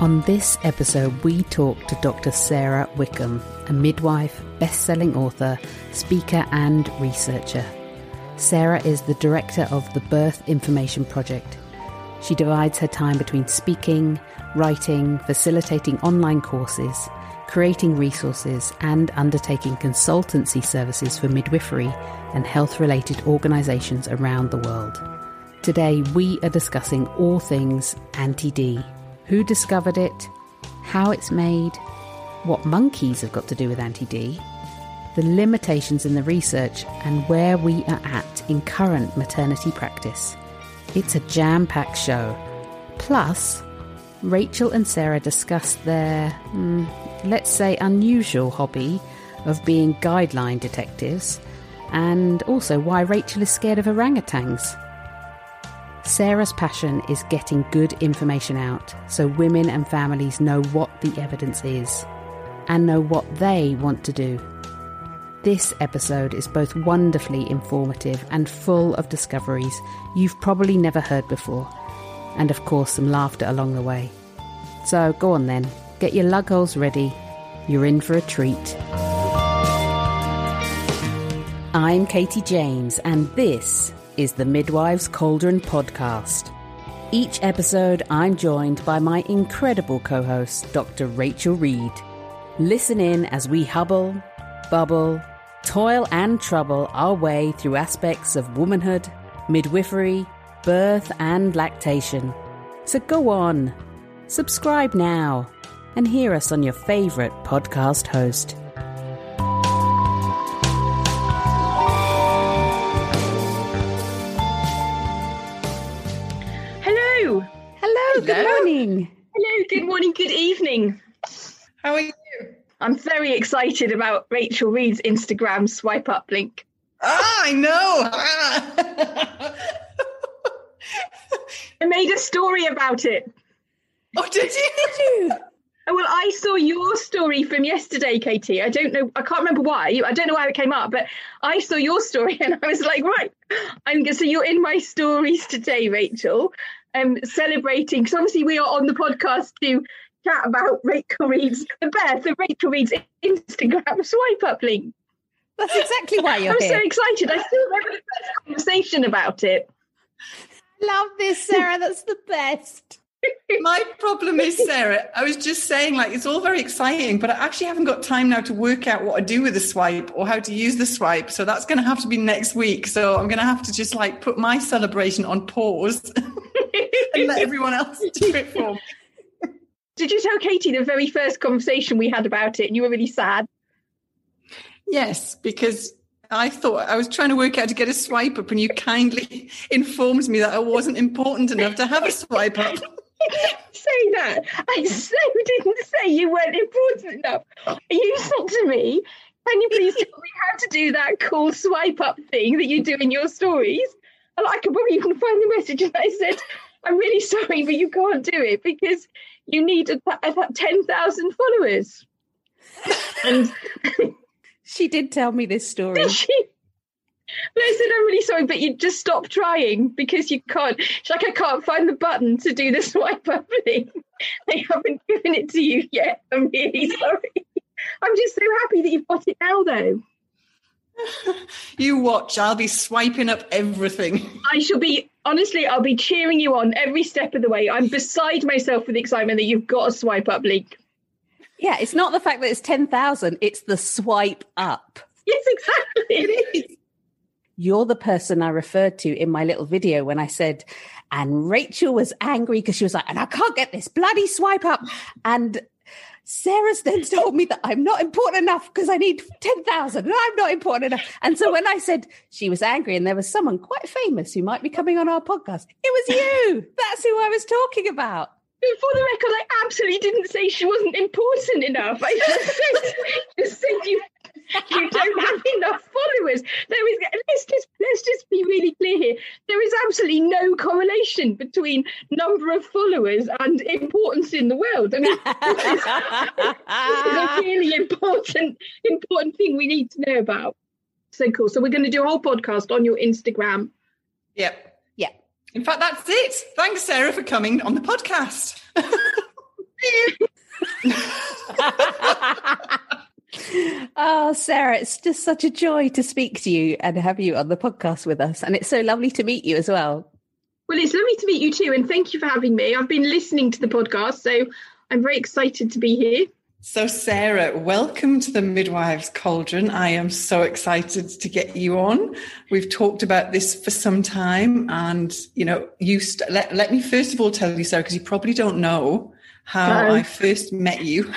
On this episode, we talk to Dr. Sara Wickham, a midwife, best selling author, speaker, and researcher. Sara is the director of the Birth Information Project. She divides her time between speaking, writing, facilitating online courses, creating resources, and undertaking consultancy services for midwifery and health related organisations around the world. Today, we are discussing all things anti D who discovered it, how it's made, what monkeys have got to do with anti D, the limitations in the research, and where we are at in current maternity practice. It's a jam packed show. Plus, Rachel and Sara discuss their, mm, let's say, unusual hobby of being guideline detectives, and also why Rachel is scared of orangutans. Sara's passion is getting good information out so women and families know what the evidence is and know what they want to do. This episode is both wonderfully informative and full of discoveries you've probably never heard before, and of course, some laughter along the way. So go on then, get your lug holes ready. You're in for a treat. I'm Katie James, and this is the Midwives Cauldron podcast. Each episode, I'm joined by my incredible co host, Dr. Rachel Reed. Listen in as we hubble, bubble, toil, and trouble our way through aspects of womanhood, midwifery, birth, and lactation. So go on, subscribe now, and hear us on your favourite podcast host. Hello, good morning. Hello, good morning, good evening. How are you? I'm very excited about Rachel Reed's Instagram swipe up link. Ah, I know. I made a story about it. oh, did you? Oh, well, I saw your story from yesterday, Katie. I don't know, I can't remember why. I don't know how it came up, but I saw your story and I was like, right, I'm so you're in my stories today, Rachel. Um, celebrating because obviously we are on the podcast to chat about Rachel Reed's the birth of Rachel Reed's Instagram swipe up link. That's exactly why you're I'm so excited. I still remember the first conversation about it. Love this, Sara. That's the best. My problem is, Sara, I was just saying, like, it's all very exciting, but I actually haven't got time now to work out what I do with the swipe or how to use the swipe. So that's going to have to be next week. So I'm going to have to just like put my celebration on pause and let everyone else do it for me. Did you tell Katie the very first conversation we had about it and you were really sad? Yes, because I thought I was trying to work out to get a swipe up, and you kindly informed me that I wasn't important enough to have a swipe up. say that. I so didn't say you weren't important enough. You said to me, Can you please tell me how to do that cool swipe up thing that you do in your stories? And I could probably even find the message. And I said, I'm really sorry, but you can't do it because you need about a, 10,000 followers. And She did tell me this story. Did she? But I said, I'm really sorry, but you just stop trying because you can't. She's like, I can't find the button to do the swipe up thing. They haven't given it to you yet. I'm really sorry. I'm just so happy that you've got it now, though. You watch, I'll be swiping up everything. I shall be, honestly, I'll be cheering you on every step of the way. I'm beside myself with excitement that you've got a swipe up link. Yeah, it's not the fact that it's 10,000, it's the swipe up. Yes, exactly. It is. You're the person I referred to in my little video when I said, and Rachel was angry because she was like, and I can't get this bloody swipe up. And Sara's then told me that I'm not important enough because I need 10,000 and I'm not important enough. And so when I said she was angry and there was someone quite famous who might be coming on our podcast, it was you. That's who I was talking about. For the record, I absolutely didn't say she wasn't important enough. I just said, just said you, you don't have enough followers. There is let's just let's just be really clear here. There is absolutely no correlation between number of followers and importance in the world. I mean, this is, this is a really important important thing we need to know about. So cool. So we're going to do a whole podcast on your Instagram. Yep. Yeah. In fact, that's it. Thanks, Sara, for coming on the podcast. oh, Sara, it's just such a joy to speak to you and have you on the podcast with us. And it's so lovely to meet you as well. Well, it's lovely to meet you too. And thank you for having me. I've been listening to the podcast, so I'm very excited to be here. So, Sara, welcome to the Midwives Cauldron. I am so excited to get you on. We've talked about this for some time, and you know, you st- let, let me first of all tell you, Sara, because you probably don't know how no. I first met you.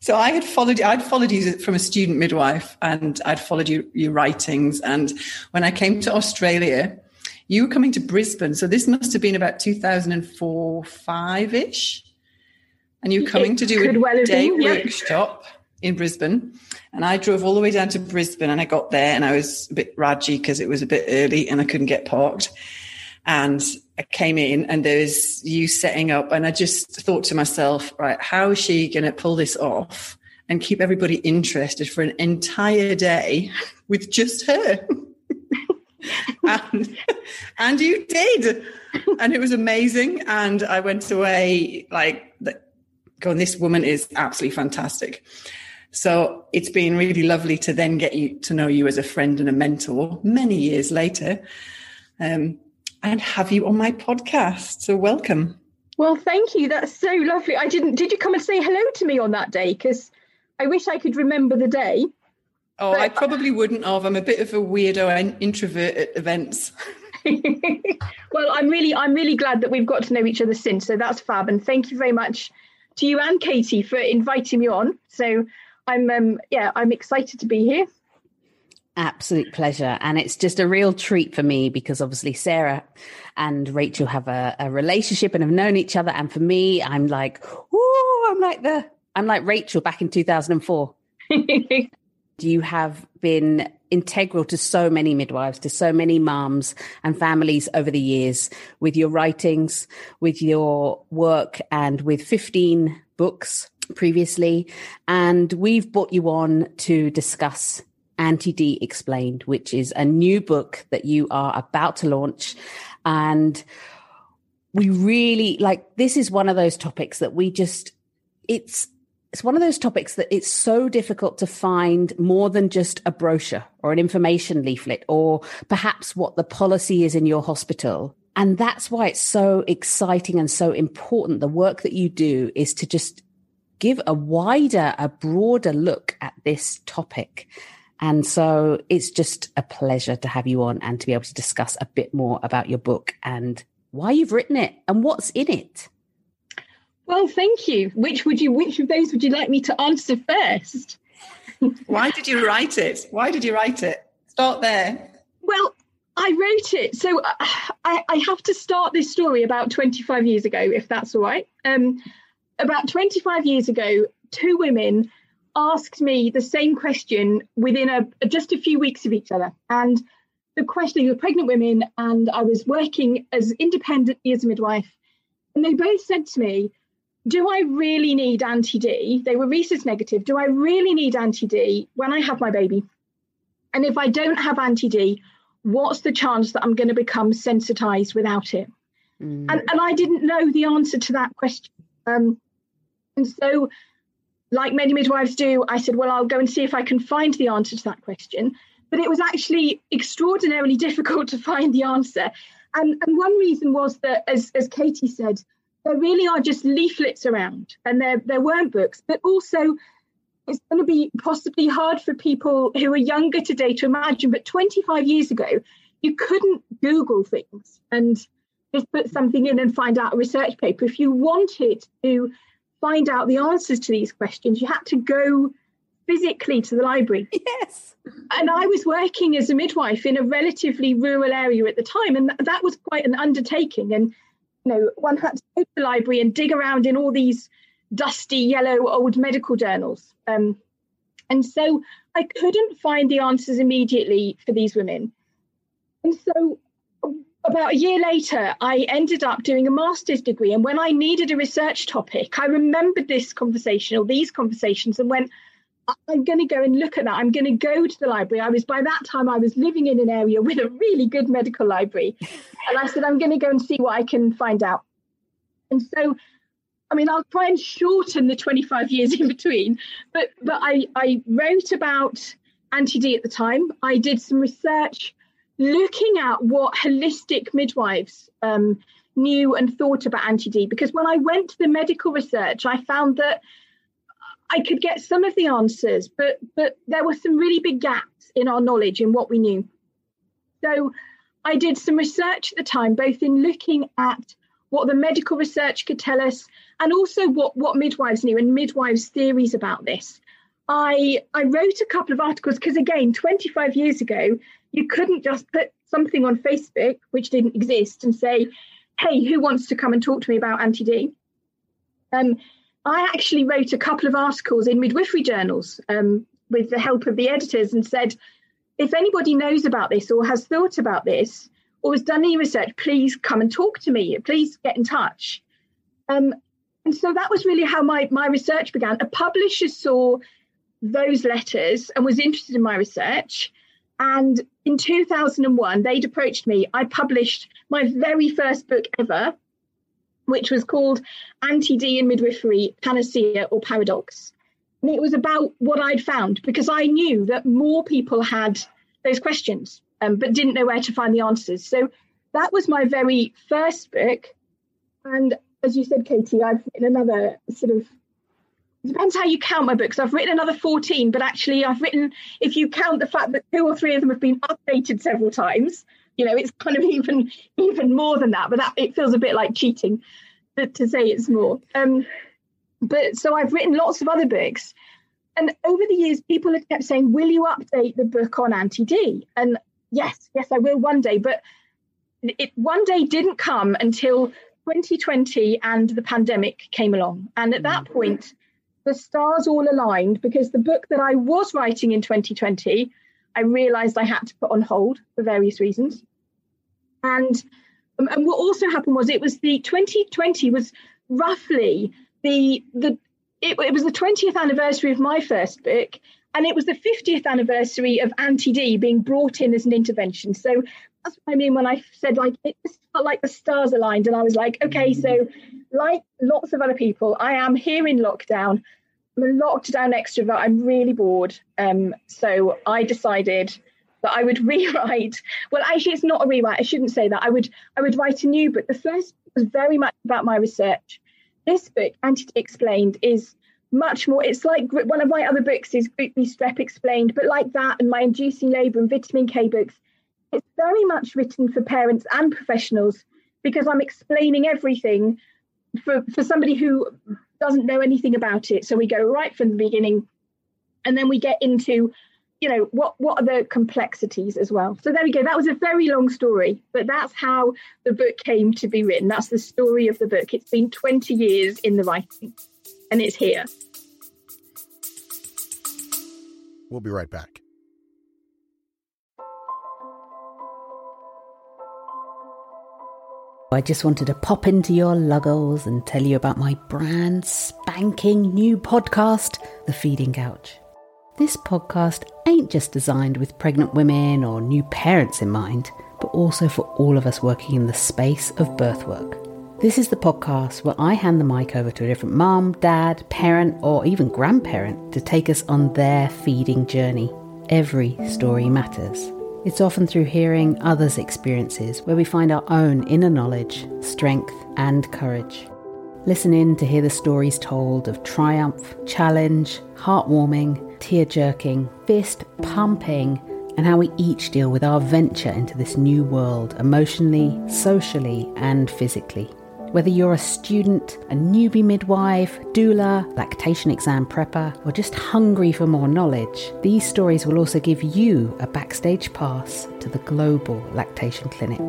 So I had followed I'd followed you from a student midwife, and I'd followed you, your writings. And when I came to Australia, you were coming to Brisbane, so this must have been about 2004, five ish and you are coming to do a well day been, yeah. workshop in Brisbane. And I drove all the way down to Brisbane and I got there and I was a bit raggy because it was a bit early and I couldn't get parked. And I came in and there was you setting up and I just thought to myself, right, how is she going to pull this off and keep everybody interested for an entire day with just her? and, and you did. And it was amazing. And I went away like going, this woman is absolutely fantastic. So it's been really lovely to then get you to know you as a friend and a mentor many years later, um, and have you on my podcast. So welcome. Well, thank you. That's so lovely. I didn't. Did you come and say hello to me on that day? Because I wish I could remember the day. Oh, I probably wouldn't have. I'm a bit of a weirdo and introvert at events. well, I'm really, I'm really glad that we've got to know each other since. So that's fab, and thank you very much to you and Katie for inviting me on. So I'm um, yeah, I'm excited to be here. Absolute pleasure. And it's just a real treat for me because obviously Sara and Rachel have a, a relationship and have known each other. And for me, I'm like, oh, I'm like the I'm like Rachel back in 2004. you have been integral to so many midwives, to so many moms and families over the years with your writings, with your work, and with 15 books previously. And we've brought you on to discuss Anti-D Explained, which is a new book that you are about to launch. And we really like this is one of those topics that we just, it's it's one of those topics that it's so difficult to find more than just a brochure or an information leaflet or perhaps what the policy is in your hospital. And that's why it's so exciting and so important. The work that you do is to just give a wider, a broader look at this topic. And so it's just a pleasure to have you on and to be able to discuss a bit more about your book and why you've written it and what's in it. Well, thank you. Which would you? Which of those would you like me to answer first? Why did you write it? Why did you write it? Start there. Well, I wrote it, so uh, I, I have to start this story about 25 years ago, if that's all right. Um, about 25 years ago, two women asked me the same question within a just a few weeks of each other, and the question were pregnant women, and I was working as independently as a midwife, and they both said to me, do I really need anti D? They were rhesus negative. Do I really need anti D when I have my baby? And if I don't have anti D, what's the chance that I'm going to become sensitized without it? Mm. And, and I didn't know the answer to that question. Um, and so, like many midwives do, I said, well, I'll go and see if I can find the answer to that question. But it was actually extraordinarily difficult to find the answer. And, and one reason was that, as, as Katie said, there really are just leaflets around and there, there weren't books, but also it's going to be possibly hard for people who are younger today to imagine. But 25 years ago, you couldn't Google things and just put something in and find out a research paper. If you wanted to find out the answers to these questions, you had to go physically to the library. Yes. And I was working as a midwife in a relatively rural area at the time, and that was quite an undertaking. And you know, one had to go to the library and dig around in all these dusty yellow old medical journals. Um, and so I couldn't find the answers immediately for these women. And so about a year later, I ended up doing a master's degree. And when I needed a research topic, I remembered this conversation or these conversations and went, I'm going to go and look at that. I'm going to go to the library. I was by that time I was living in an area with a really good medical library, and I said I'm going to go and see what I can find out. And so, I mean, I'll try and shorten the 25 years in between, but but I, I wrote about anti-D at the time. I did some research looking at what holistic midwives um, knew and thought about anti-D because when I went to the medical research, I found that I could get some of the answers, but but there were some really big gaps in our knowledge in what we knew. So I did some research at the time, both in looking at what the medical research could tell us and also what, what midwives knew and midwives' theories about this. I I wrote a couple of articles because again, 25 years ago, you couldn't just put something on Facebook which didn't exist and say, "Hey, who wants to come and talk to me about anti-D?" Um, I actually wrote a couple of articles in midwifery journals um, with the help of the editors and said, if anybody knows about this or has thought about this or has done any research, please come and talk to me. Please get in touch. Um, and so that was really how my, my research began. A publisher saw those letters and was interested in my research. And in 2001, they'd approached me. I published my very first book ever, which was called Anti D in Midwifery Panacea or Paradox. And it was about what I'd found because I knew that more people had those questions, um, but didn't know where to find the answers. So that was my very first book. And as you said, Katie, I've written another sort of depends how you count my books. I've written another 14, but actually I've written, if you count the fact that two or three of them have been updated several times, you know, it's kind of even even more than that, but that it feels a bit like cheating to, to say it's more. Um, but so I've written lots of other books. And over the years, people have kept saying, Will you update the book on anti D? And yes, yes, I will one day. But it one day didn't come until 2020 and the pandemic came along. And at that point, the stars all aligned because the book that I was writing in 2020, I realized I had to put on hold for various reasons. And, um, and what also happened was it was the 2020 was roughly the the it, it was the 20th anniversary of my first book and it was the 50th anniversary of anti-d being brought in as an intervention so that's what i mean when i said like it just felt like the stars aligned and i was like okay so like lots of other people i am here in lockdown. I'm a lockdown extrovert. I'm really bored. Um, so i decided that i would rewrite. Well actually it's not a rewrite. I shouldn't say that. I would i would write a new book. The first was very much about my research. This book, Anti Explained, is much more. It's like one of my other books is Group B Strep Explained, but like that and my Inducing Labour and Vitamin K books, it's very much written for parents and professionals because I'm explaining everything for, for somebody who doesn't know anything about it. So we go right from the beginning and then we get into you know what what are the complexities as well. So there we go. That was a very long story but that's how the book came to be written. That's the story of the book. It's been 20 years in the writing and it's here. We'll be right back I just wanted to pop into your luggles and tell you about my brand spanking new podcast, The Feeding Couch. This podcast ain't just designed with pregnant women or new parents in mind, but also for all of us working in the space of birth work. This is the podcast where I hand the mic over to a different mum, dad, parent, or even grandparent to take us on their feeding journey. Every story matters. It's often through hearing others' experiences where we find our own inner knowledge, strength, and courage. Listen in to hear the stories told of triumph, challenge, heartwarming, tear jerking, fist pumping, and how we each deal with our venture into this new world emotionally, socially, and physically. Whether you're a student, a newbie midwife, doula, lactation exam prepper, or just hungry for more knowledge, these stories will also give you a backstage pass to the global lactation clinic.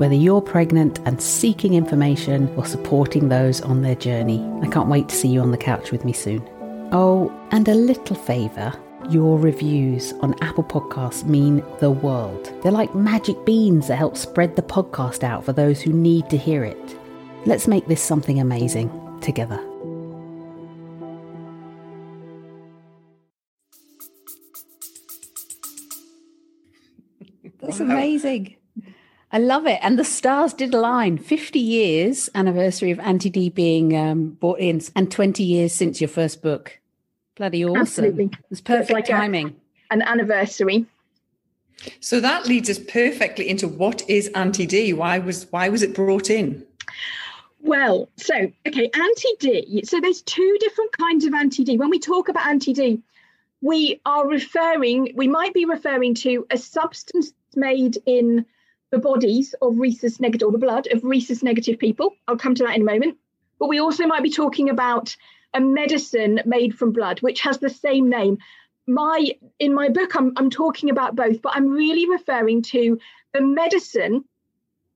Whether you're pregnant and seeking information or supporting those on their journey, I can't wait to see you on the couch with me soon. Oh, and a little favour your reviews on Apple Podcasts mean the world. They're like magic beans that help spread the podcast out for those who need to hear it. Let's make this something amazing together. That's amazing. I love it. And the stars did align. 50 years anniversary of anti-D being um, brought in and 20 years since your first book. Bloody awesome. Absolutely. It's perfect like a- timing. An anniversary. So that leads us perfectly into what is anti-D? Why was why was it brought in? Well, so okay, anti-D. So there's two different kinds of anti-D. When we talk about anti-D, we are referring, we might be referring to a substance made in the bodies of rhesus negative, or the blood of rhesus negative people. I'll come to that in a moment. But we also might be talking about a medicine made from blood, which has the same name. My in my book, I'm I'm talking about both, but I'm really referring to the medicine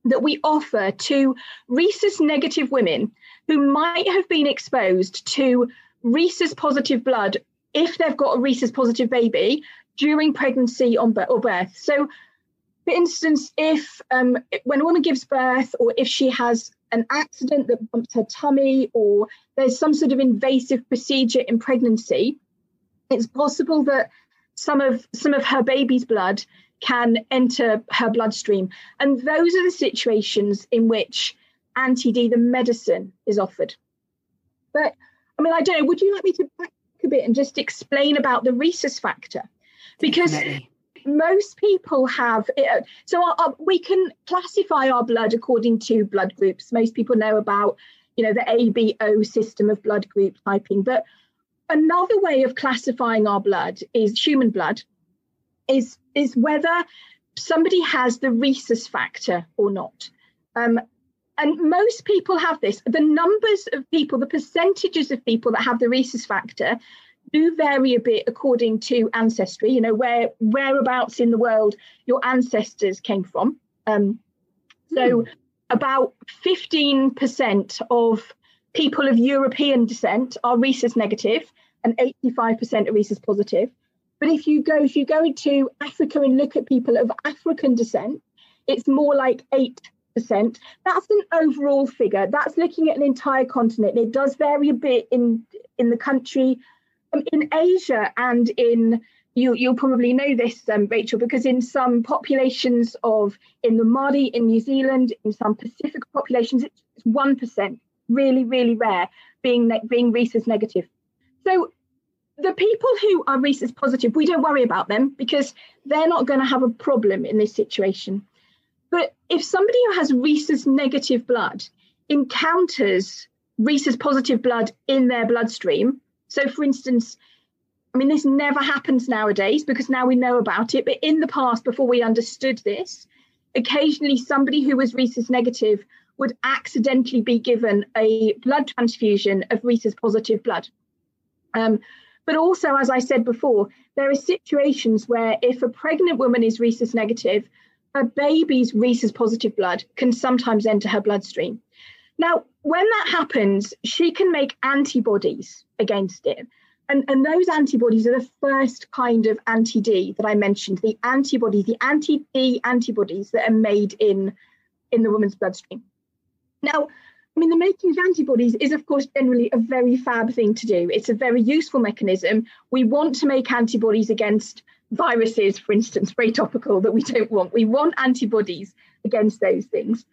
that we offer to rhesus negative women who might have been exposed to rhesus positive blood if they've got a rhesus positive baby during pregnancy on or birth. So, for instance, if um, when a woman gives birth or if she has an accident that bumps her tummy or there's some sort of invasive procedure in pregnancy, it's possible that some of some of her baby's blood can enter her bloodstream. And those are the situations in which anti D, the medicine, is offered. But I mean, I don't know, would you like me to back a bit and just explain about the rhesus factor? Because Definitely. most people have it. So our, our- we can classify our blood according to blood groups. Most people know about, you know, the ABO system of blood group typing. But another way of classifying our blood is human blood, is is whether somebody has the rhesus factor or not. Um, and most people have this. The numbers of people, the percentages of people that have the rhesus factor do vary a bit according to ancestry, you know, where whereabouts in the world your ancestors came from. Um, so about 15% of people of European descent are rhesus negative and 85% are rhesus positive. But if you go, if you go into Africa and look at people of African descent, it's more like 8%. That's an overall figure. That's looking at an entire continent. It does vary a bit in in the country, um, in Asia, and in you. You'll probably know this, um, Rachel, because in some populations of in the Māori in New Zealand, in some Pacific populations, it's one percent. Really, really rare being ne- being rhesus negative. So the people who are rhesus positive, we don't worry about them because they're not going to have a problem in this situation. But if somebody who has rhesus negative blood encounters rhesus positive blood in their bloodstream, so for instance, I mean, this never happens nowadays because now we know about it, but in the past, before we understood this, occasionally somebody who was rhesus negative would accidentally be given a blood transfusion of rhesus positive blood. Um, but also, as I said before, there are situations where if a pregnant woman is rhesus negative, her baby's rhesus positive blood can sometimes enter her bloodstream. Now, when that happens, she can make antibodies against it. And, and those antibodies are the first kind of anti D that I mentioned the antibodies, the anti D antibodies that are made in, in the woman's bloodstream. Now, I mean, the making of antibodies is, of course, generally a very fab thing to do. It's a very useful mechanism. We want to make antibodies against viruses, for instance, very topical that we don't want. We want antibodies against those things.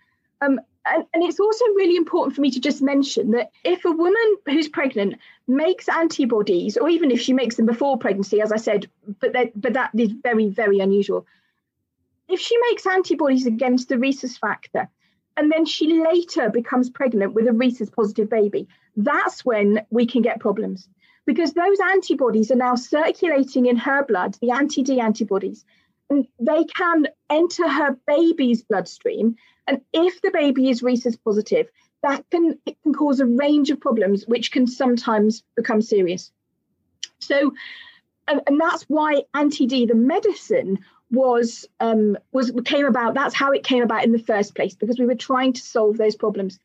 Um, and, and it's also really important for me to just mention that if a woman who's pregnant makes antibodies, or even if she makes them before pregnancy, as I said, but that, but that is very, very unusual. If she makes antibodies against the rhesus factor, and then she later becomes pregnant with a rhesus positive baby, that's when we can get problems because those antibodies are now circulating in her blood, the anti D antibodies, and they can enter her baby's bloodstream. And if the baby is rhesus positive, that can it can cause a range of problems which can sometimes become serious. So, and, and that's why anti D, the medicine, was um, was came about. That's how it came about in the first place because we were trying to solve those problems.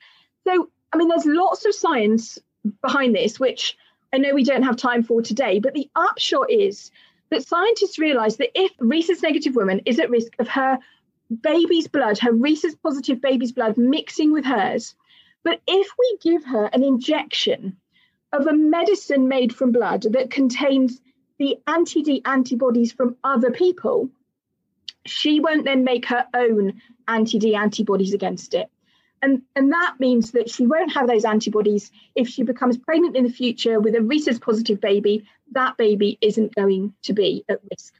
So, I mean, there's lots of science behind this, which I know we don't have time for today. But the upshot is that scientists realize that if rhesus negative woman is at risk of her baby's blood, her rhesus positive baby's blood mixing with hers, but if we give her an injection of a medicine made from blood that contains the anti D antibodies from other people, she won't then make her own anti-D antibodies against it. And, and that means that she won't have those antibodies if she becomes pregnant in the future with a rhesus positive baby. That baby isn't going to be at risk.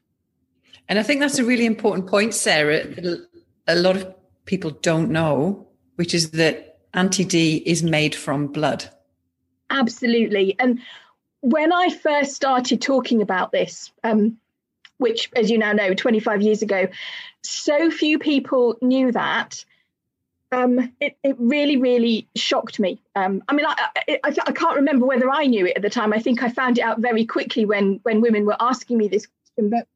And I think that's a really important point, Sara. That a lot of people don't know, which is that anti D is made from blood. Absolutely. And when I first started talking about this, um, which, as you now know, 25 years ago, so few people knew that. Um, it, it really, really shocked me. Um, I mean, I, I, I, can't remember whether I knew it at the time. I think I found it out very quickly when when women were asking me this question. But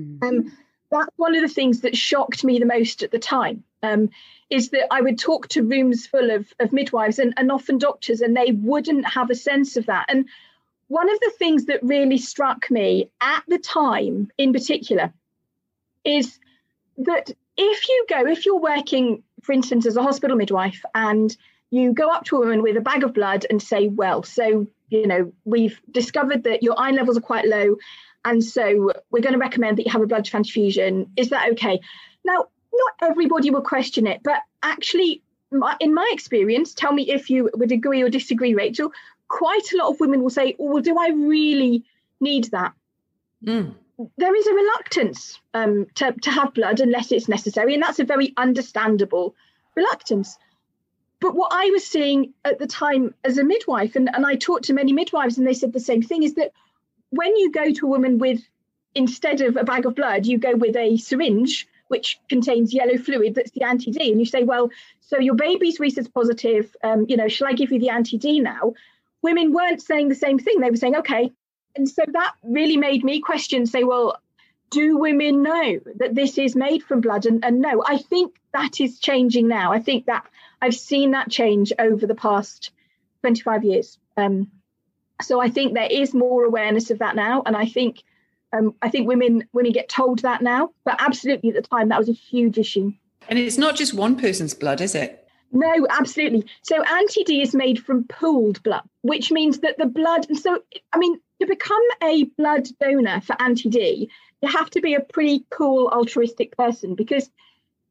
mm. um, that's one of the things that shocked me the most at the time. Um, is that I would talk to rooms full of, of midwives and, and often doctors, and they wouldn't have a sense of that. And one of the things that really struck me at the time, in particular, is that if you go, if you're working, for instance, as a hospital midwife, and you go up to a woman with a bag of blood and say, Well, so, you know, we've discovered that your iron levels are quite low. And so we're going to recommend that you have a blood transfusion. Is that okay? Now, not everybody will question it, but actually, in my experience, tell me if you would agree or disagree, Rachel. Quite a lot of women will say, "Oh, well, do I really need that?" Mm. There is a reluctance um, to to have blood unless it's necessary, and that's a very understandable reluctance. But what I was seeing at the time as a midwife, and, and I talked to many midwives, and they said the same thing, is that when you go to a woman with instead of a bag of blood, you go with a syringe which contains yellow fluid that's the anti-D. And you say, well, so your baby's rhesus positive, um, you know, shall I give you the anti-D now? Women weren't saying the same thing. They were saying, okay. And so that really made me question, say, well, do women know that this is made from blood? And, and no, I think that is changing now. I think that I've seen that change over the past 25 years. Um, so I think there is more awareness of that now. And I think um, I think women women get told that now, but absolutely at the time that was a huge issue. And it's not just one person's blood, is it? No, absolutely. So anti D is made from pooled blood, which means that the blood. So, I mean, to become a blood donor for anti D, you have to be a pretty cool altruistic person because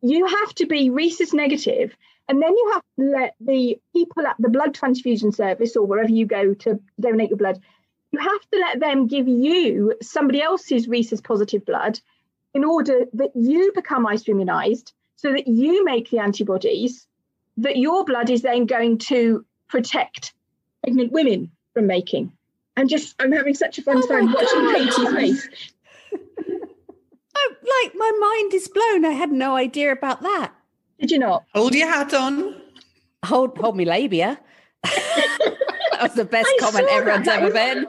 you have to be rhesus negative, and then you have to let the people at the blood transfusion service or wherever you go to donate your blood you have to let them give you somebody else's rhesus positive blood in order that you become isoimmunized so that you make the antibodies that your blood is then going to protect pregnant women from making. I'm just, I'm having such a fun oh time watching Katie's face. oh, like my mind is blown. I had no idea about that. Did you not? Hold your hat on. Hold, hold me labia. that was the best I comment everyone's ever been.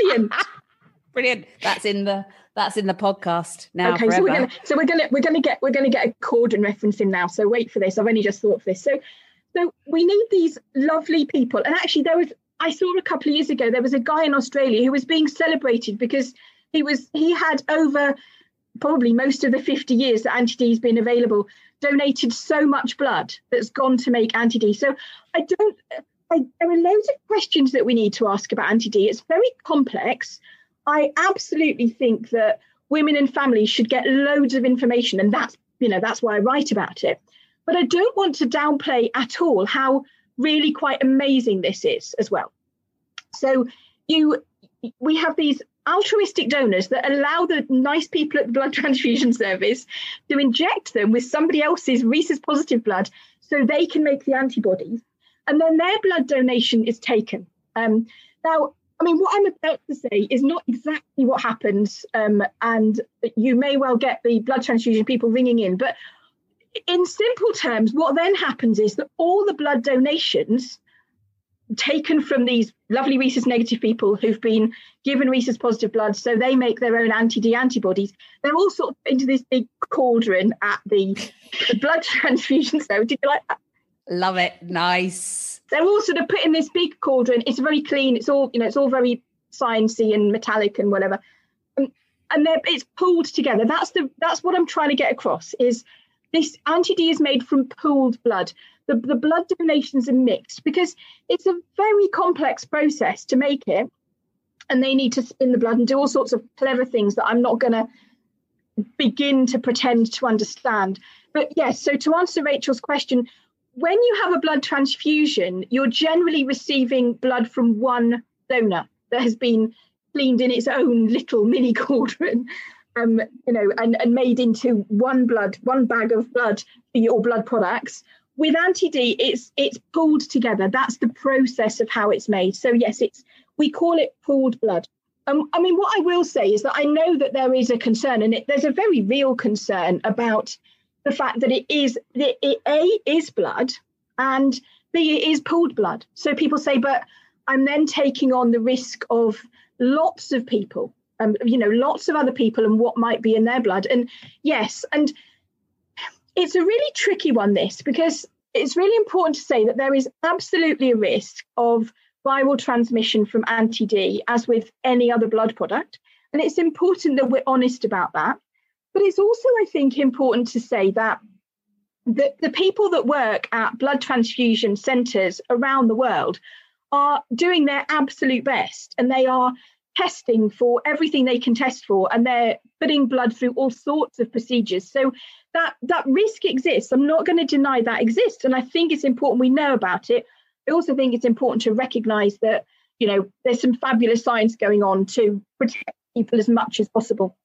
Brilliant. Brilliant. That's in the that's in the podcast now. Okay, forever. so we're gonna so we're gonna we're gonna get we're gonna get a Cauldron reference in now. So wait for this. I've only just thought of this. So so we need these lovely people. And actually there was I saw a couple of years ago there was a guy in Australia who was being celebrated because he was he had over probably most of the 50 years that anti-D has been available donated so much blood that's gone to make anti-D. So I don't I, there are loads of questions that we need to ask about anti D. It's very complex. I absolutely think that women and families should get loads of information, and that's you know that's why I write about it. But I don't want to downplay at all how really quite amazing this is as well. So you we have these altruistic donors that allow the nice people at the blood transfusion service to inject them with somebody else's rhesus positive blood so they can make the antibodies and then their blood donation is taken. Um, now, I mean, what I'm about to say is not exactly what happened, um, and you may well get the blood transfusion people ringing in, but in simple terms, what then happens is that all the blood donations taken from these lovely rhesus negative people who've been given rhesus positive blood so they make their own anti-d antibodies they're all sort of into this big cauldron at the, the blood transfusion so did you like that Love it. Nice. They're all sort of put in this big cauldron. It's very clean. It's all, you know, it's all very sciencey and metallic and whatever. Um, and and it's pulled together. That's the that's what I'm trying to get across is this anti-D is made from pooled blood. The, the blood donations are mixed because it's a very complex process to make it. And they need to spin the blood and do all sorts of clever things that I'm not going to begin to pretend to understand. But yes, so to answer Rachel's question, when you have a blood transfusion, you're generally receiving blood from one donor that has been cleaned in its own little mini cauldron, um, you know, and, and made into one blood, one bag of blood for your blood products. With anti-D, it's it's pulled together. That's the process of how it's made. So yes, it's we call it pooled blood. Um, I mean, what I will say is that I know that there is a concern, and it, there's a very real concern about the fact that it is that it, a is blood, and b it is pooled blood. So people say, but I'm then taking on the risk of lots of people, um, you know, lots of other people, and what might be in their blood. And yes, and it's a really tricky one. This because it's really important to say that there is absolutely a risk of viral transmission from anti D, as with any other blood product. And it's important that we're honest about that. But it's also, I think, important to say that the, the people that work at blood transfusion centres around the world are doing their absolute best and they are testing for everything they can test for and they're putting blood through all sorts of procedures. So that that risk exists. I'm not going to deny that exists and i think it's important we know about it. I also think it's important to recognise that you know there's some fabulous science going on to protect people as much as possible.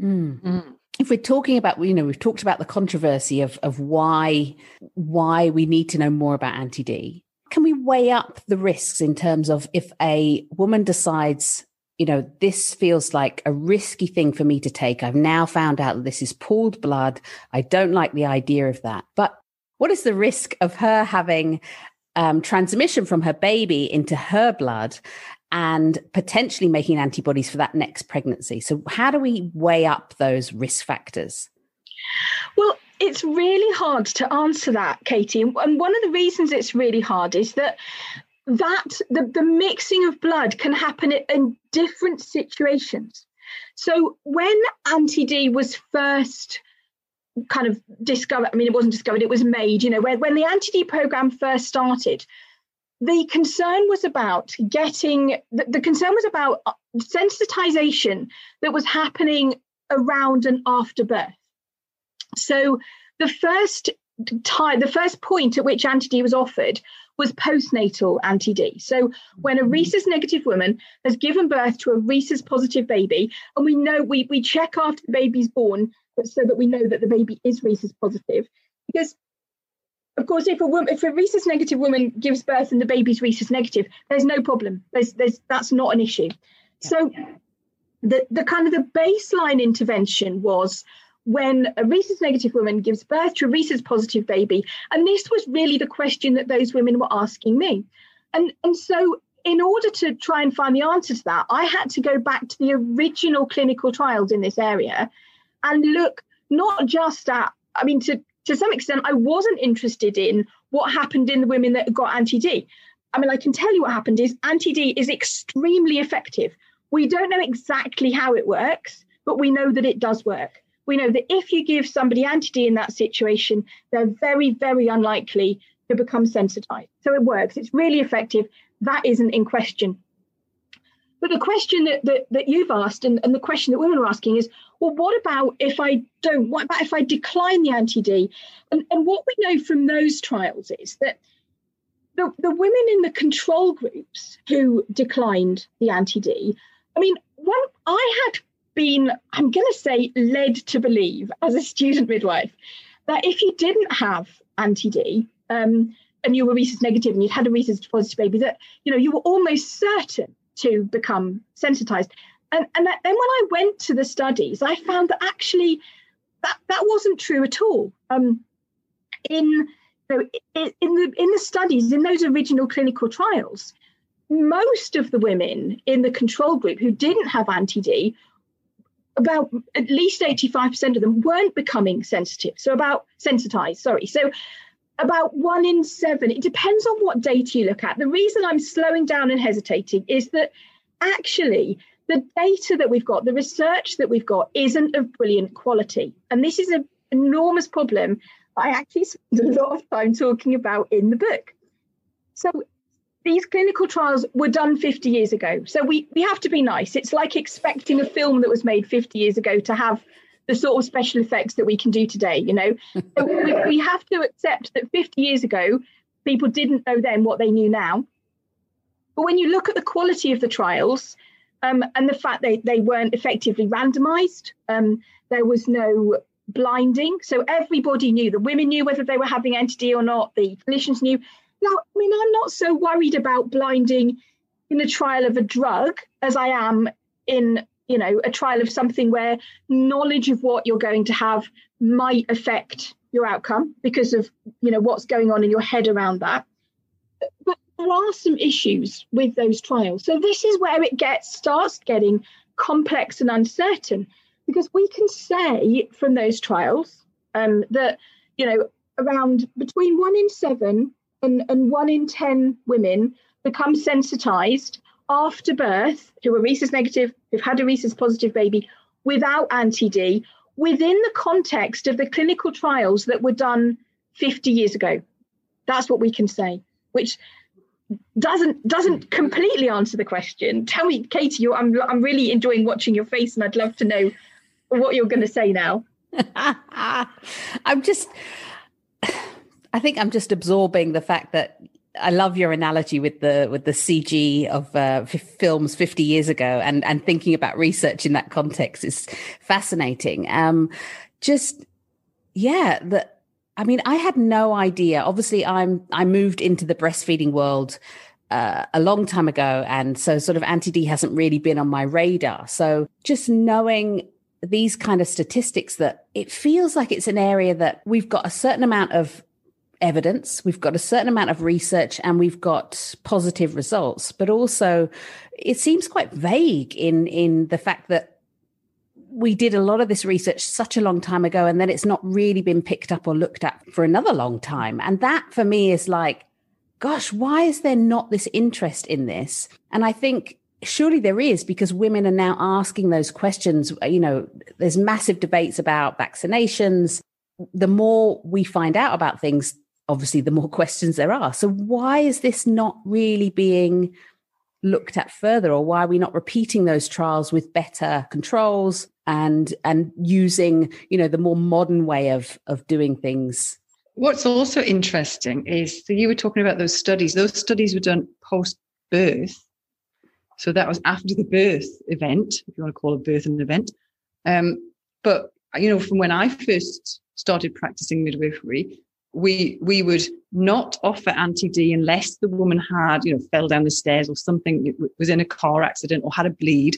Mm. Mm. If we're talking about, you know, we've talked about the controversy of of why why we need to know more about anti D. Can we weigh up the risks in terms of if a woman decides, you know, this feels like a risky thing for me to take. I've now found out that this is pooled blood. I don't like the idea of that. But what is the risk of her having um, transmission from her baby into her blood and potentially making antibodies for that next pregnancy. So, how do we weigh up those risk factors? Well, it's really hard to answer that, Katie. And one of the reasons it's really hard is that that the, the mixing of blood can happen in different situations. So when anti-D was first kind of discovered i mean it wasn't discovered it was made you know when, when the anti-d program first started the concern was about getting the, the concern was about uh, sensitization that was happening around and after birth so the first time the first point at which anti-d was offered was postnatal anti-d so when a mm-hmm. rhesus negative woman has given birth to a rhesus positive baby and we know we we check after the baby's born so that we know that the baby is rhesus positive. Because, of course, if a woman, if a rhesus negative woman gives birth and the baby's rhesus negative, there's no problem. There's, there's that's not an issue. Yeah. So, the the kind of the baseline intervention was when a rhesus negative woman gives birth to a rhesus positive baby, and this was really the question that those women were asking me, and and so in order to try and find the answer to that, I had to go back to the original clinical trials in this area and look not just at, I mean, to, to some extent, I wasn't interested in what happened in the women that got anti D. I mean, I can tell you what happened is anti D is extremely effective. We don't know exactly how it works, but we know that it does work. We know that if you give somebody anti D in that situation, they're very, very unlikely to become sensitized. So it works. It's really effective. That isn't in question. But the question that, that, that you've asked and, and the question that women are asking is, well, what about if I don't? What about if I decline the anti D? And, and what we know from those trials is that the, the women in the control groups who declined the anti D, I mean, one, I had been, I'm going to say, led to believe as a student midwife that if you didn't have anti D, um, and you were rhesus negative and you'd had a rhesus positive baby, that you know you were almost certain to become sensitized. And, and that, then when I went to the studies, I found that actually that, that wasn't true at all. Um, in, know, in, in, the, in the studies, in those original clinical trials, most of the women in the control group who didn't have anti-D about at least 85% of them weren't becoming sensitive. So about sensitized sorry. So about one in seven it depends on what data you look at. The reason i'm slowing down and hesitating is that actually the data that we've got, the research that we've got, isn't of brilliant quality. And this is an enormous problem I actually spend a lot of time talking about in the book. So these clinical trials were done 50 years ago. So we, we have to be nice. It's like expecting a film that was made 50 years ago to have the sort of special effects that we can do today. You know, so we, we have to accept that 50 years ago, people didn't know then what they knew now. But when you look at the quality of the trials um, and the fact they, they weren't effectively randomized, um, there was no blinding. So everybody knew, the women knew whether they were having anti-D or not, the clinicians knew. Now, I mean, I'm not so worried about blinding in a trial of a drug as I am in, you know, a trial of something where knowledge of what you're going to have might affect your outcome because of, you know, what's going on in your head around that. But there are some issues with those trials. So this is where it gets starts getting complex and uncertain because we can say from those trials um, that you know around between one in seven and, and one in ten women become sensitized after birth who are rhesus negative who've had a rhesus positive baby without anti-d within the context of the clinical trials that were done 50 years ago that's what we can say which doesn't doesn't completely answer the question. Tell me, Katie, you, I'm I'm really enjoying watching your face, and I'd love to know what you're going to say now. I'm just, I think I'm just absorbing the fact that I love your analogy with the with the CG of uh, f- films 50 years ago, and and thinking about research in that context is fascinating. Um, just yeah, the I mean, I had no idea. Obviously, I'm I moved into the breastfeeding world uh, a long time ago, and so sort of anti D hasn't really been on my radar. So just knowing these kind of statistics that it feels like it's an area that we've got a certain amount of evidence, we've got a certain amount of research, and we've got positive results, but also it seems quite vague in in the fact that we did a lot of this research such a long time ago and then it's not really been picked up or looked at for another long time. And that for me is like gosh why is there not this interest in this? And i think surely there is because women are now asking those questions. You know there's massive debates about vaccinations. The more we find out about things obviously the more questions there are. So why is this not really being looked at further or why are we not repeating those trials with better controls and and using you know the more modern way of of doing things? What's also interesting is you were talking about those studies. Those studies were done post birth so that was after the birth event if you want to call a birth an event. Um, but you know from when i first started practicing midwifery we we would not offer anti-d unless the woman had you know fell down the stairs or something was in a car accident or had a bleed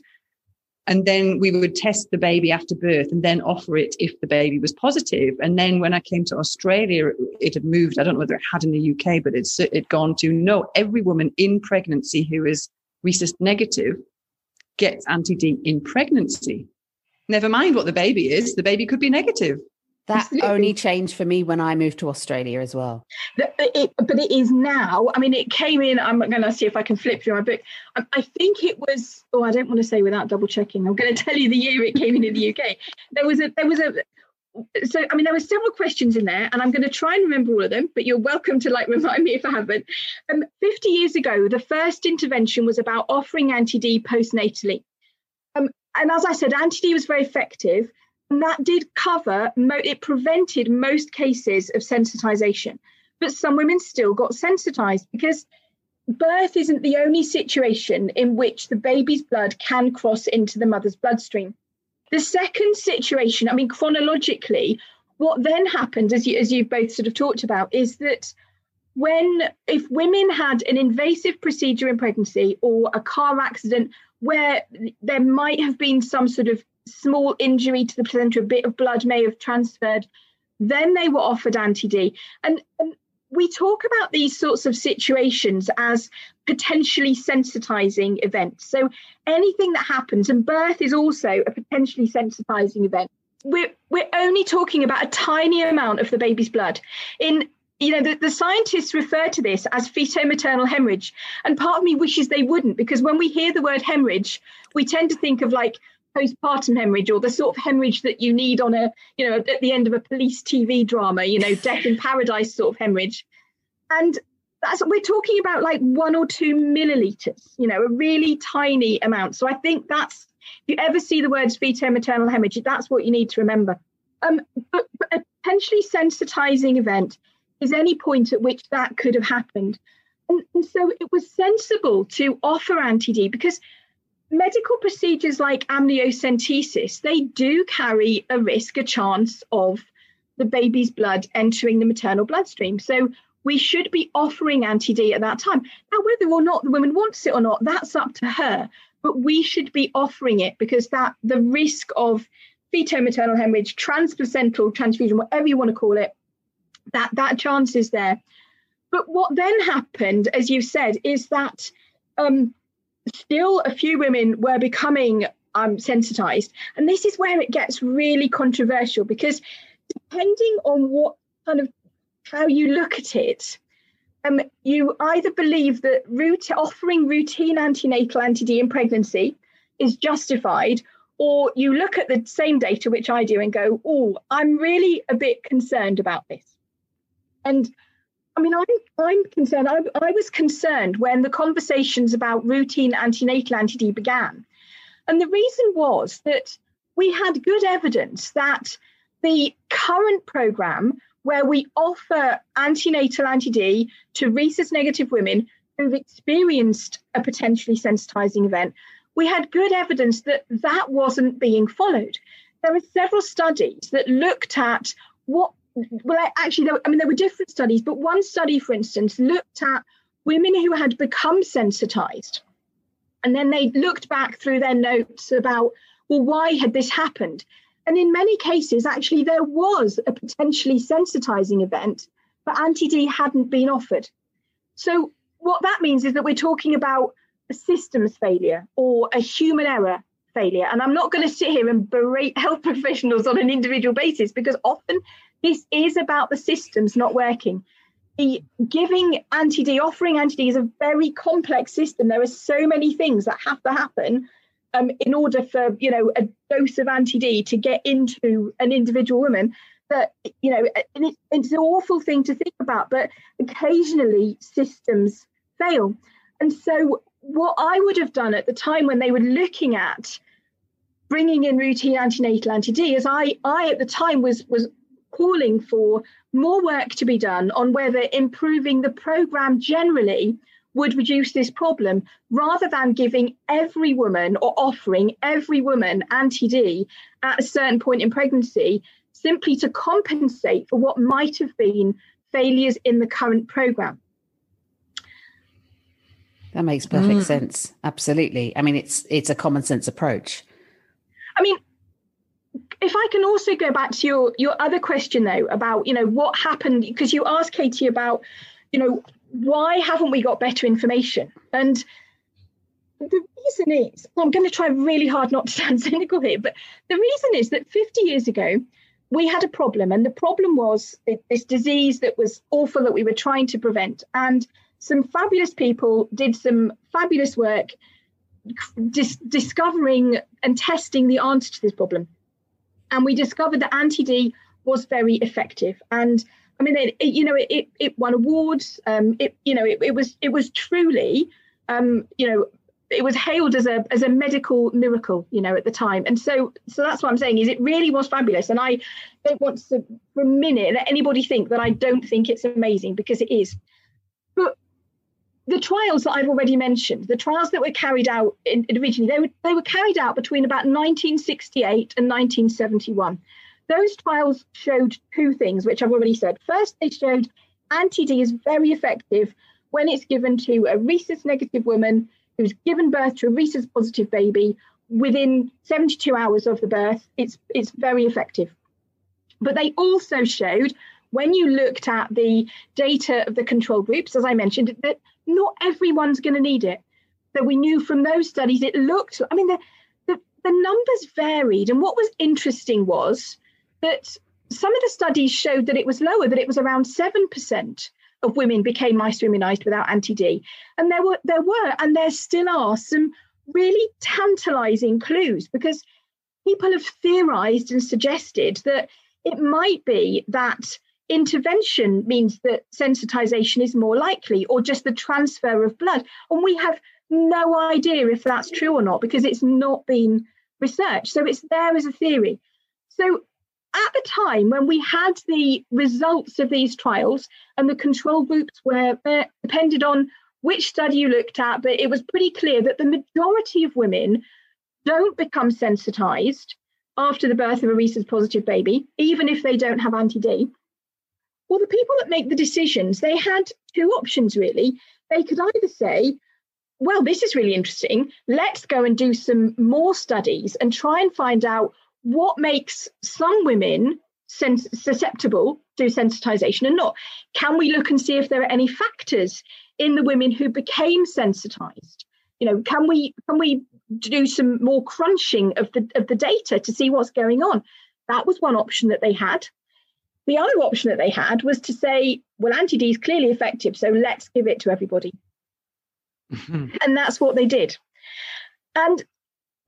and then we would test the baby after birth and then offer it if the baby was positive. And then when I came to Australia, it had moved. I don't know whether it had in the UK, but it's it had gone to no, every woman in pregnancy who is rhesus negative gets anti-D in pregnancy. Never mind what the baby is, the baby could be negative. That only changed for me when I moved to Australia as well. But it, but it is now. I mean, it came in. I'm going to see if I can flip through my book. I, I, think it was. Oh, I don't want to say without double checking. I'm going to tell you the year it came in in the UK. There was a. There was a. So I mean, there were several questions in there, and I'm going to try and remember all of them. But you're welcome to like remind me if I haven't. Um, 50 years ago, the first intervention was about offering anti-D postnatally. Um, and as I said, anti-D was very effective and that did cover, it prevented most cases of sensitization. But some women still got sensitized because birth isn't the only situation in which the baby's blood can cross into the mother's bloodstream. The second situation, I mean, chronologically, what then happened, as you as you've both sort of talked about, is that when if women had an invasive procedure in pregnancy or a car accident where there might have been some sort of small injury to the placenta, a bit of blood may have transferred. Then they were offered anti D. And, and we talk about these sorts of situations as potentially sensitizing events. So anything that happens, and birth is also a potentially sensitizing event. We're, we're only talking about a tiny amount of the baby's blood. In you know, the, the scientists refer to this as feto-maternal hemorrhage. And part of me wishes they wouldn't, because when we hear the word hemorrhage, we tend to think of like postpartum hemorrhage or the sort of hemorrhage that you need on a, you know, at the end of a police TV drama, you know, death in paradise sort of hemorrhage. And that's we're talking about like one or two milliliters, you know, a really tiny amount. So I think that's If you ever see the words fetal maternal hemorrhage, that's what you need to remember. Um, but, but a potentially sensitizing event is any point at which that could have happened. And, and so it was sensible to offer anti-D because medical procedures like amniocentesis, they do carry a risk, a chance of the baby's blood entering the maternal bloodstream. So we should be offering anti-D at that time. Now, whether or not the woman wants it or not, that's up to her. But we should be offering it because that the risk of fetal-maternal hemorrhage, transplacental transfusion, whatever you want to call it, that that chance is there. But what then happened, as you said, is that um, still a few women were becoming um, sensitized. And this is where it gets really controversial because depending on what kind of how you look at it, um, you either believe that root, offering routine antenatal anti-D in pregnancy is justified, or you look at the same data, which I do, and go, oh, I'm really a bit concerned about this. And I mean, I'm, I'm concerned. I, I was concerned when the conversations about routine antenatal anti-D began. And the reason was that we had good evidence that the current program, where we offer antenatal anti-D to rhesus negative women who've experienced a potentially sensitizing event, we had good evidence that that wasn't being followed. There are several studies that looked at what well, actually, I mean, there were different studies, but one study, for instance, looked at women who had become sensitized. And then they looked back through their notes about, well, why had this happened? And in many cases, actually, there was a potentially sensitizing event, but anti D hadn't been offered. So, what that means is that we're talking about a systems failure or a human error failure. And I'm not going to sit here and berate health professionals on an individual basis because often this is about the systems not working. The giving anti-D, offering anti-D is a very complex system. There are so many things that have to happen um, in order for you know a dose of anti-D to get into an individual woman that you know it, it's an awful thing to think about but occasionally systems fail and so what i would have done at the time when they were looking at bringing in routine antenatal anti-d is i i at the time was was calling for more work to be done on whether improving the programme generally would reduce this problem rather than giving every woman or offering every woman anti D at a certain point in pregnancy simply to compensate for what might have been failures in the current programme. That makes perfect mm. sense. Absolutely. I mean, it's it's a common sense approach. I mean, if I can also go back to your your other question though about you know what happened because you asked Katie about you know why haven't we got better information? And the reason is I'm going to try really hard not to sound cynical here but the reason is that 50 years ago we had a problem and the problem was this disease that was awful that we were trying to prevent. And some fabulous people did some fabulous work dis- discovering and testing the answer to this problem and we discovered that anti-D was very effective. And I mean, it, it, you know, it, it won awards. Um, it you know, it, it was it was truly, um, you know, it was hailed as a as a medical miracle, you know, at the time. And so so that's what I'm saying is it really was fabulous. And I don't want to for a minute let anybody think that I don't think it's amazing because it is. The trials that I've already mentioned, the trials that were carried out in, originally, they were, they were carried out between about 1968 and 1971. Those trials showed two things, which I've already said. First, they showed anti-D is very effective when it's given to a rhesus negative woman who's given birth to a rhesus positive baby within 72 hours of the birth. It's, it's very effective. But they also showed when you looked at the data of the control groups, as I mentioned, that not everyone's going to need it. So we knew from those studies it looked, I mean, the, the, the numbers varied. And what was interesting was that some of the studies showed that it was lower, that it was around 7% of women became isoimmunized without anti-D. And there were, there were, and there still are some really tantalizing clues because people have theorized and suggested that it might be that intervention means that sensitization is more likely, or just the transfer of blood. And we have no idea if that's true or not because it's not been researched. So it's there as a theory. So at the time when we had the results of these trials and the control groups were depended on which study you looked at, but it was pretty clear that the majority of women don't become sensitized after the birth of a rhesus positive baby, even if they don't have anti D. Well, the people that make the decisions, they had two options really. They could either say, well, this is really interesting. Let's go and do some more studies and try and find out what makes some women sens- susceptible to sensitization and not. Can we look and see if there are any factors in the women who became sensitized? You know, can we can we do some more crunching of the of the data to see what's going on? That was one option that they had. The other option that they had was to say, well, anti-D is clearly effective, so let's give it to everybody. and that's what they did. And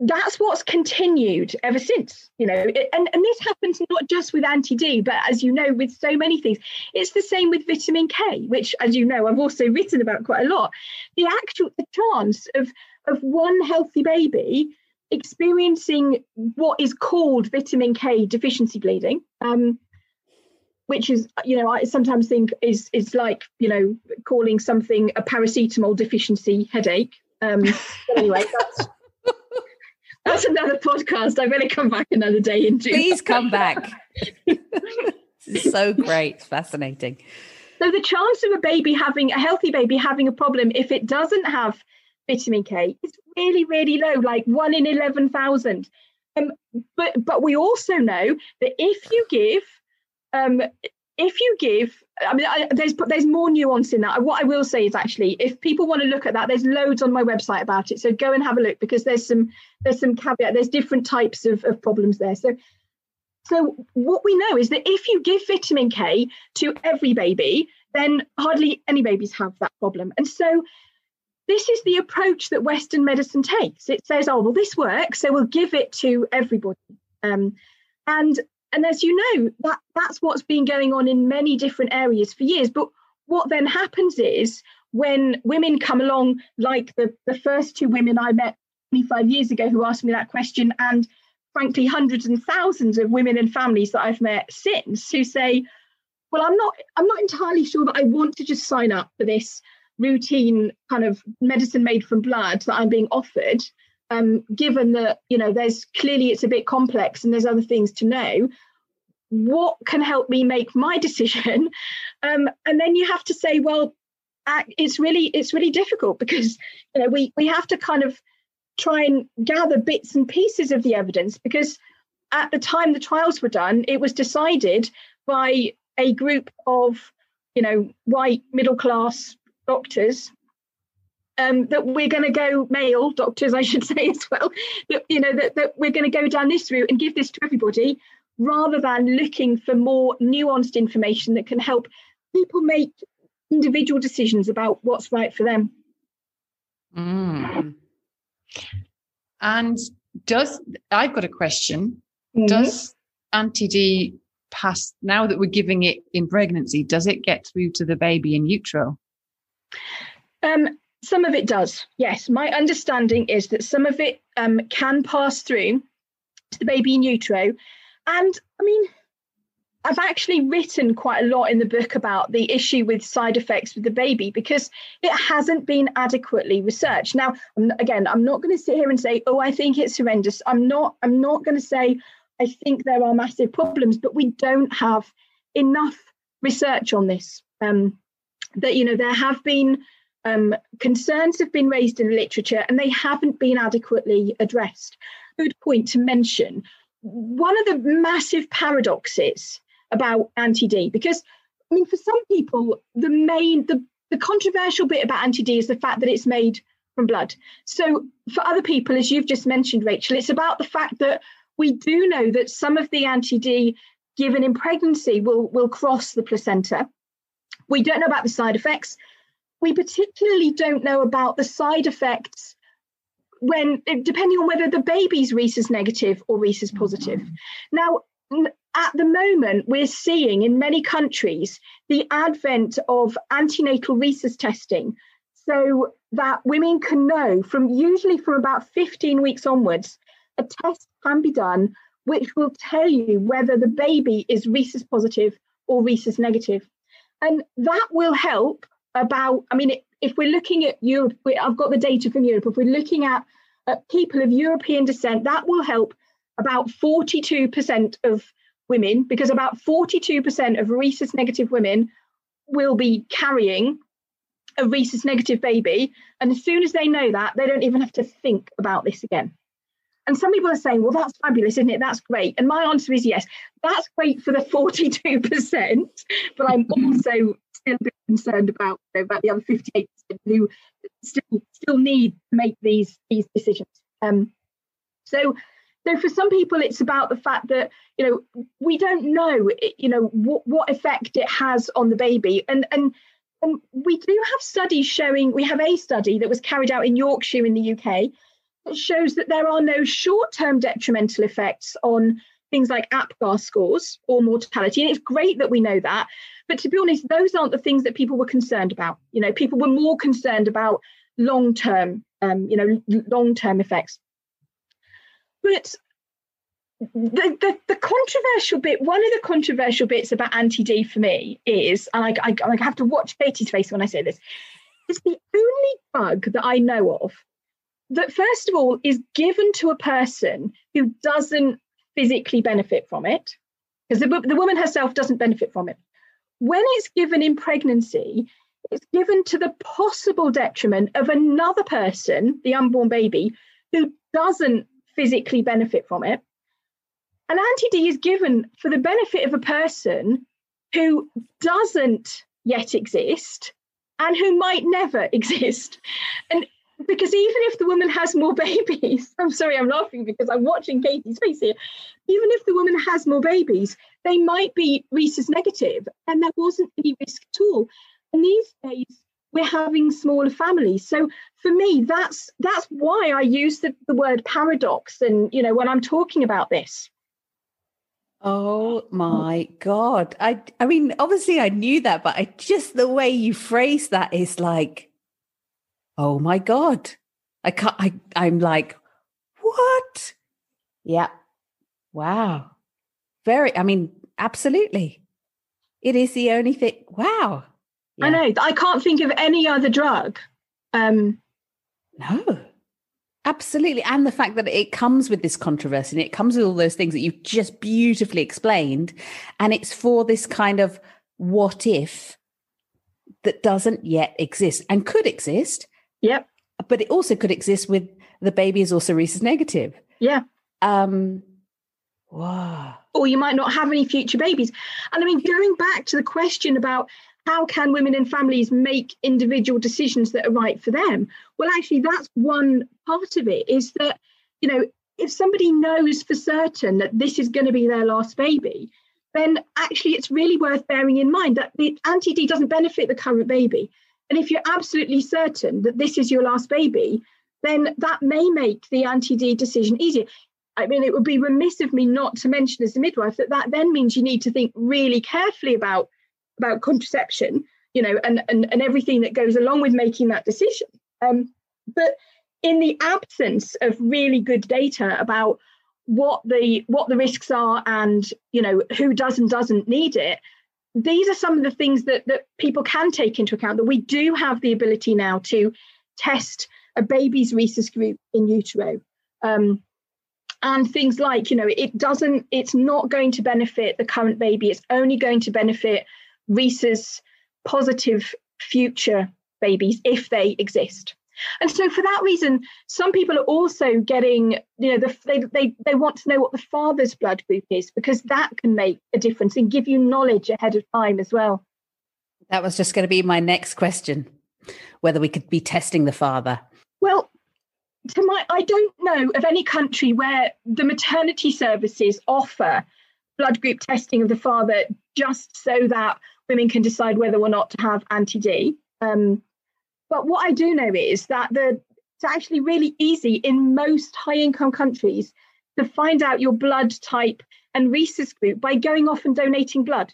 that's what's continued ever since you know it, and, and this happens not just with anti-d but as you know with so many things it's the same with vitamin k which as you know i've also written about quite a lot the actual the chance of of one healthy baby experiencing what is called vitamin k deficiency bleeding um, which is you know i sometimes think is is like you know calling something a paracetamol deficiency headache um, anyway that's that's another podcast. I better come back another day into. Please come back. so great. Fascinating. So the chance of a baby having a healthy baby having a problem if it doesn't have vitamin K is really, really low, like one in eleven thousand. Um, but but we also know that if you give um, if you give I mean, I, there's there's more nuance in that. What I will say is actually, if people want to look at that, there's loads on my website about it. So go and have a look because there's some there's some caveat. There's different types of, of problems there. So so what we know is that if you give vitamin K to every baby, then hardly any babies have that problem. And so this is the approach that Western medicine takes. It says, oh well, this works, so we'll give it to everybody. Um, and and as you know, that that's what's been going on in many different areas for years. But what then happens is when women come along, like the, the first two women I met 25 years ago who asked me that question, and frankly, hundreds and thousands of women and families that I've met since who say, well, I'm not I'm not entirely sure that I want to just sign up for this routine kind of medicine made from blood that I'm being offered um, given that you know there's clearly it's a bit complex and there's other things to know what can help me make my decision? Um, and then you have to say well it's really it's really difficult because you know we we have to kind of try and gather bits and pieces of the evidence because at the time the trials were done it was decided by a group of you know white middle class doctors um, that we're going to go male doctors, I should say as well. That you know that, that we're going to go down this route and give this to everybody, rather than looking for more nuanced information that can help people make individual decisions about what's right for them. Mm. And does I've got a question? Mm-hmm. Does anti D pass now that we're giving it in pregnancy? Does it get through to the baby in utero? Um, some of it does, yes. My understanding is that some of it um, can pass through to the baby in utero. And I mean, I've actually written quite a lot in the book about the issue with side effects with the baby because it hasn't been adequately researched. Now, again, I'm not going to sit here and say, "Oh, I think it's horrendous." I'm not. I'm not going to say I think there are massive problems, but we don't have enough research on this. Um, that you know, there have been um, concerns have been raised in the literature and they haven't been adequately addressed. Good point to mention. One of the massive paradoxes about anti-D, because I mean, for some people, the main, the, the controversial bit about anti-D is the fact that it's made from blood. So for other people, as you've just mentioned, Rachel, it's about the fact that we do know that some of the anti-D given in pregnancy will, will cross the placenta. We don't know about the side effects we particularly don't know about the side effects when depending on whether the baby's rhesus negative or rhesus positive. Mm-hmm. Now, at the moment, we're seeing in many countries the advent of antenatal rhesus testing so that women can know from usually from about 15 weeks onwards a test can be done which will tell you whether the baby is rhesus positive or rhesus negative. And that will help about, I mean, if we're looking at Europe, I've got the data from Europe, if we're looking at, at people of European descent, that will help about 42% of women, because about 42% of rhesus negative women will be carrying a rhesus negative baby. And as soon as they know that, they don't even have to think about this again. And some people are saying, well, that's fabulous, isn't it? That's great. And my answer is yes, that's great for the 42%, but I'm also still a bit concerned about, you know, about the other 58% who still still need to make these these decisions. Um, so so for some people it's about the fact that you know we don't know you know what, what effect it has on the baby and and and we do have studies showing we have a study that was carried out in yorkshire in the uk that shows that there are no short-term detrimental effects on things like apgar scores or mortality and it's great that we know that. But to be honest those aren't the things that people were concerned about. You know people were more concerned about long-term um, you know long-term effects. But the, the, the controversial bit, one of the controversial bits about anti D for me is, and I, I, I have to watch Katie's face when I say this, it's the only drug that I know of that, first of all, is given to a person who doesn't physically benefit from it, because the, the woman herself doesn't benefit from it. When it's given in pregnancy, it's given to the possible detriment of another person, the unborn baby, who doesn't physically benefit from it. An anti-D is given for the benefit of a person who doesn't yet exist and who might never exist. And because even if the woman has more babies, I'm sorry, I'm laughing because I'm watching Katie's face here. Even if the woman has more babies, they might be rhesus negative, and there wasn't any risk at all. And these days, we're having smaller families. So for me, that's that's why I use the, the word paradox. And you know, when I'm talking about this. Oh my God. I I mean, obviously I knew that, but I just the way you phrase that is like, oh my God. I can't I I'm like, what? Yeah. Wow. Very, I mean, absolutely. It is the only thing. Wow. Yeah. I know. I can't think of any other drug. Um, no, absolutely. And the fact that it comes with this controversy and it comes with all those things that you've just beautifully explained. And it's for this kind of what if that doesn't yet exist and could exist. Yep. But it also could exist with the baby is also rhesus negative. Yeah. Um, wow. Or you might not have any future babies. And I mean, going back to the question about how can women and families make individual decisions that are right for them well actually that's one part of it is that you know if somebody knows for certain that this is going to be their last baby then actually it's really worth bearing in mind that the anti-d doesn't benefit the current baby and if you're absolutely certain that this is your last baby then that may make the anti-d decision easier I mean, it would be remiss of me not to mention as a midwife that that then means you need to think really carefully about about contraception, you know, and, and, and everything that goes along with making that decision. Um, but in the absence of really good data about what the what the risks are and you know who does and doesn't need it these are some of the things that that people can take into account that we do have the ability now to test a baby's rhesus group in utero um, and things like you know it doesn't it's not going to benefit the current baby it's only going to benefit rhesus positive future babies if they exist. And so, for that reason, some people are also getting, you know, the, they, they, they want to know what the father's blood group is because that can make a difference and give you knowledge ahead of time as well. That was just going to be my next question whether we could be testing the father. Well, to my, I don't know of any country where the maternity services offer blood group testing of the father just so that women can decide whether or not to have anti-D. Um, but what I do know is that the it's actually really easy in most high-income countries to find out your blood type and rhesus group by going off and donating blood,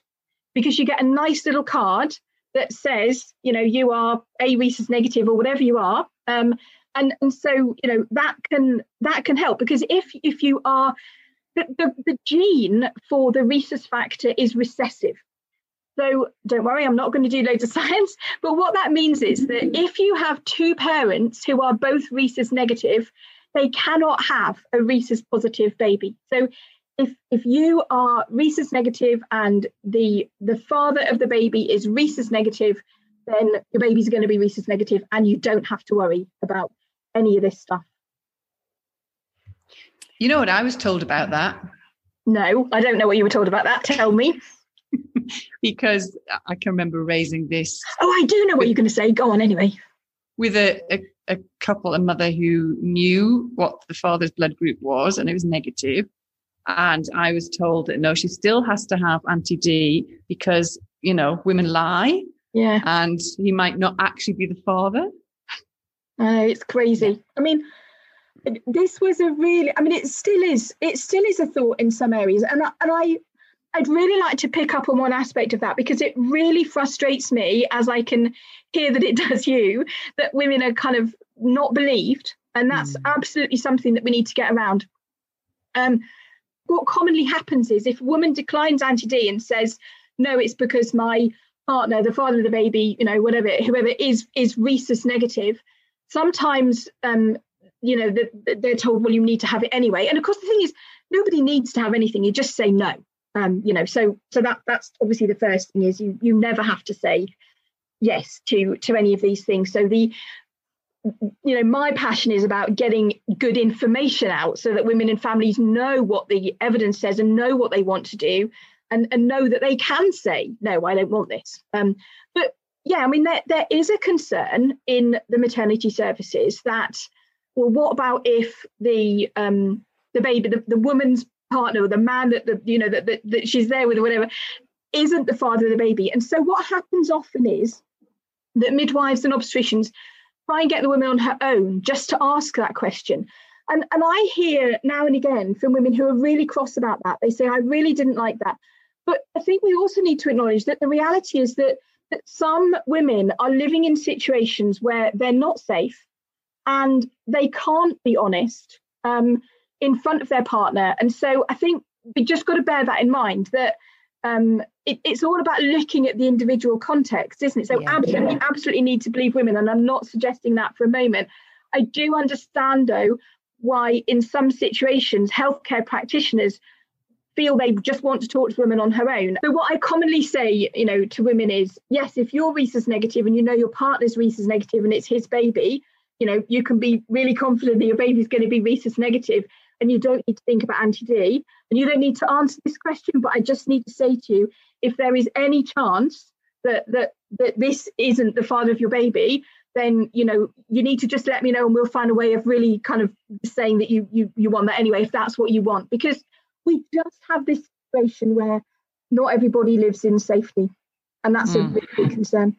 because you get a nice little card that says, you know, you are a rhesus negative or whatever you are, um, and and so you know that can that can help because if if you are the, the, the gene for the rhesus factor is recessive so don't worry, I'm not going to do loads of science. But what that means is that if you have two parents who are both rhesus negative, they cannot have a rhesus positive baby. So if if you are rhesus negative and the the father of the baby is rhesus negative, then your baby's going to be rhesus negative and you don't have to worry about any of this stuff. You know what I was told about that? No, I don't know what you were told about that. Tell me. because I can remember raising this. Oh, I do know what you're going to say. Go on anyway. With a, a, a couple, a mother who knew what the father's blood group was and it was negative. And I was told that no, she still has to have anti D because, you know, women lie. Yeah. And he might not actually be the father. It's crazy. I mean, this was a really, I mean, it still is, it still is a thought in some areas. And I, and I, I'd really like to pick up on one aspect of that because it really frustrates me, as I can hear that it does you, that women are kind of not believed. And that's mm. absolutely something that we need to get around. Um, what commonly happens is if a woman declines anti D and says, no, it's because my partner, the father of the baby, you know, whatever, whoever is is rhesus negative, sometimes um, you know, they're told, well, you need to have it anyway. And of course, the thing is, nobody needs to have anything. You just say no um, you know so so that that's obviously the first thing is you you never have to say yes to to any of these things. So the you know my passion is about getting good information out so that women and families know what the evidence says and know what they want to do and and know that they can say no i don't want this. Um, but yeah i mean there, there is a concern in the maternity services that well what about if the um the baby the, the woman's partner or the man that the you know that, that, that she's there with or whatever isn't the father of the baby. And so what happens often is that midwives and obstetricians try and get the woman on her own just to ask that question. And and i hear now and again from women who are really cross about that. They say i really didn't like that. But i think we also need to acknowledge that the reality is that that some women are living in situations where they're not safe and they can't be honest. Um, in front of their partner. And so I think we just got to bear that in mind that um, it, it's all about looking at the individual context, isn't it? So yeah, absolutely, yeah. absolutely need to believe women, and I'm not suggesting that for a moment. I do understand though why in some situations healthcare practitioners feel they just want to talk to women on her own. So what I commonly say, you know, to women is, yes, if you're rhesus negative and you know your partner's rhesus negative and it's his baby, you know, you can be really confident that your baby's going to be rhesus negative and you don't need to think about anti-D and you don't need to answer this question, but I just need to say to you, if there is any chance that that that this isn't the father of your baby, then you know you need to just let me know and we'll find a way of really kind of saying that you you you want that anyway if that's what you want because we just have this situation where not everybody lives in safety and that's mm. a really big concern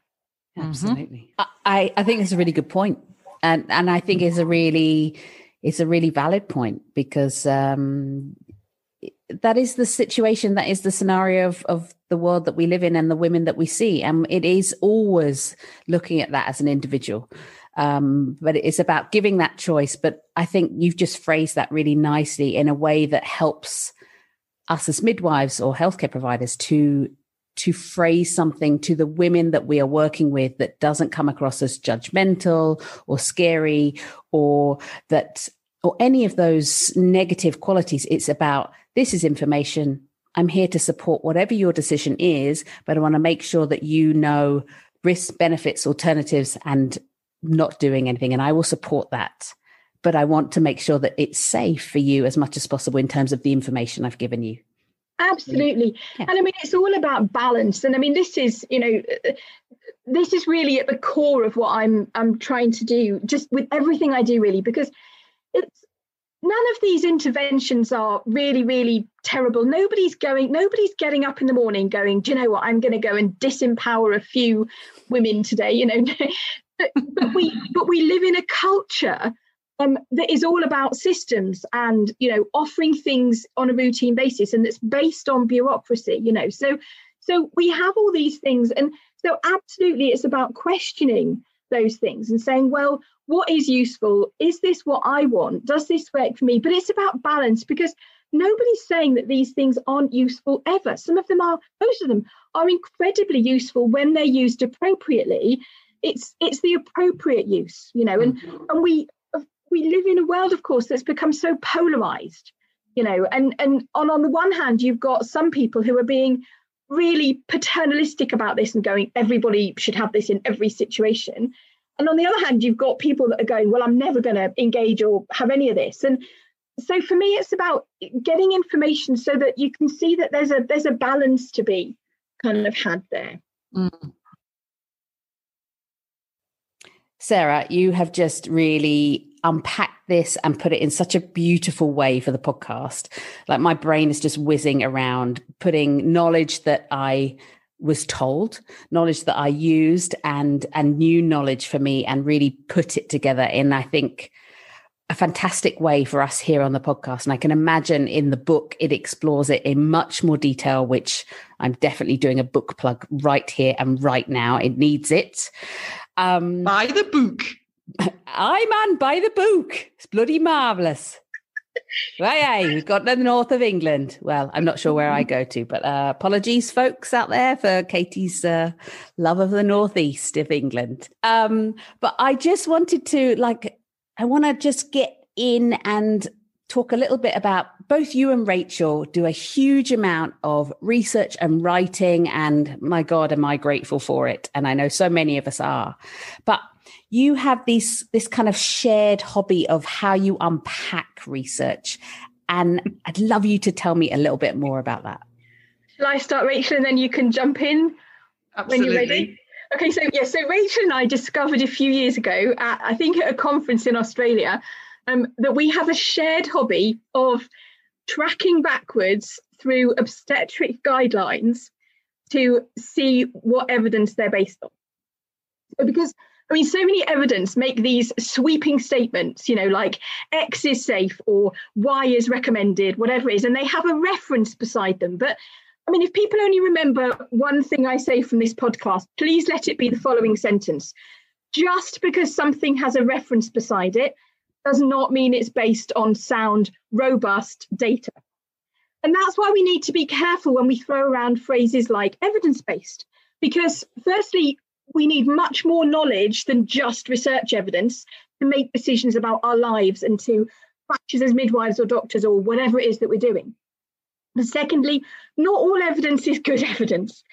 absolutely mm-hmm. i i think it's a really good point and and i think it's a really it's a really valid point because um, that is the situation, that is the scenario of, of the world that we live in and the women that we see. And it is always looking at that as an individual. Um, but it's about giving that choice. But I think you've just phrased that really nicely in a way that helps us as midwives or healthcare providers to to phrase something to the women that we are working with that doesn't come across as judgmental or scary or that or any of those negative qualities. It's about this is information. I'm here to support whatever your decision is but i want to make sure that you know risks benefits alternatives and not doing anything. And i will support that. But i want to make sure that it's safe for you as much as possible in terms of the information i've given you Absolutely. Yeah. And I mean, it's all about balance. And I mean, this is, you know, this is really at the core of what I'm I'm trying to do, just with everything I do, really, because it's none of these interventions are really, really terrible. Nobody's going, nobody's getting up in the morning going, do you know what, I'm going to go and disempower a few women today, you know. but, but we but we live in a culture um, that is all about systems and you know offering things on a routine basis and that's based on bureaucracy you know so so we have all these things and so absolutely it's about questioning those things and saying, well, what is useful? Is this what I want? Does this work for me? But it's about balance because nobody's saying that these things aren't useful ever. Some of them are, most of them are incredibly useful when they're used appropriately. It's it's the appropriate use, you know, and mm-hmm. and we we live in a world, of course, that's become so polarized, you know, and and on on the one hand, you've got some people who are being really paternalistic about this and going, everybody should have this in every situation. And on the other hand, you've got people that are going, well, I'm never going to engage or have any of this. And so for me, it's about getting information so that you can see that there's a there's a balance to be kind of had there. Mm. Sara, you have just really unpacked this and put it in such a beautiful way for the podcast. Like my brain is just whizzing around putting knowledge that I was told, knowledge that I used and and new knowledge for me and really put it together in I think a fantastic way for us here on the podcast. And I can imagine in the book, it explores it in much more detail, which I'm definitely doing a book plug right here and right now. It needs it. Um, Buy the book. I man, by the book. It's bloody marvelous. Right, aye, we've got the north of England. Well, I'm not sure where I go to, but uh, apologies, folks out there, for Katie's uh, love of the northeast of England. Um, but I just wanted to, like, I want to just get in and talk a little bit about both you and Rachel do a huge amount of research and writing. And my God, am I grateful for it. And I know so many of us are. But you have this this kind of shared hobby of how you unpack research. And i'd love you to tell me a little bit more about that. Shall i start rachel and then you can jump in? Absolutely. when you're ready? Okay so yeah so rachel and i discovered a few years ago at, i think at a conference in australia um, that we have a shared hobby of tracking backwards through obstetric guidelines to see what evidence they're based on. So because I mean, so many evidence make these sweeping statements, you know, like X is safe or Y is recommended, whatever it is, and they have a reference beside them. But I mean, if people only remember one thing I say from this podcast, please let it be the following sentence. Just because something has a reference beside it does not mean it's based on sound, robust data. And that's why we need to be careful when we throw around phrases like evidence based. Because, firstly, we need much more knowledge than just research evidence to make decisions about our lives and to practice as midwives or doctors or whatever it is that we're doing. But secondly, not all evidence is good evidence.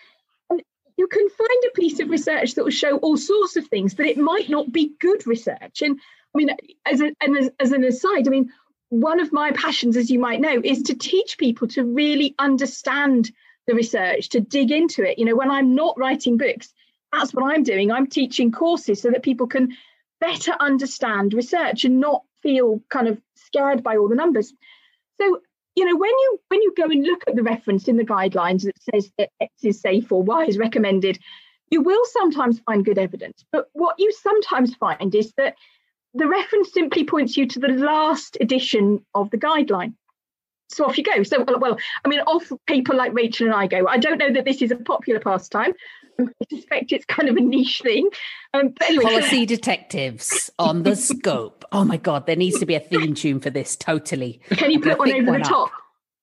And you can find a piece of research that will show all sorts of things, but it might not be good research. And I mean, as, a, as, as an aside, I mean, one of my passions, as you might know, is to teach people to really understand the research, to dig into it. You know, when I'm not writing books, that's what I'm doing. I'm teaching courses so that people can better understand research and not feel kind of scared by all the numbers. So, you know, when you when you go and look at the reference in the guidelines that says that X is safe or Y is recommended, you will sometimes find good evidence. But what you sometimes find is that the reference simply points you to the last edition of the guideline. So off you go. So, well, I mean, off people like Rachel and I go. I don't know that this is a popular pastime, I suspect it's kind of a niche thing. Um, but anyway, Policy detectives on the scope. Oh my god, there needs to be a theme tune for this. Totally. Can you put one over one the top?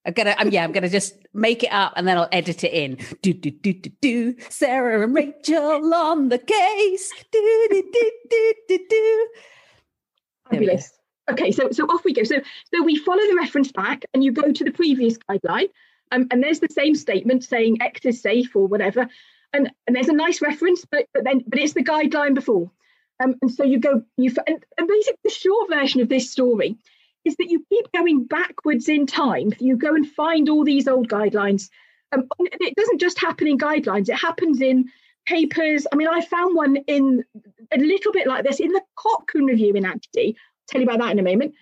I'm gonna, um, yeah, I'm gonna just make it up and then I'll edit it in. Do do do do do. Sara and Rachel on the case. Do do do do do do. Fabulous. Okay, so so off we go. So so we follow the reference back, and you go to the previous guideline, um, and there's the same statement saying X is safe or whatever, and, and there's a nice reference, but, but then but it's the guideline before. Um, and so you go, you and, and basically the short version of this story is that you keep going backwards in time. You go and find all these old guidelines. Um, it doesn't just happen in guidelines; it happens in papers. I mean, I found one in a little bit like this in the Cochrane Review in Antiquity. I'll tell you about that in a moment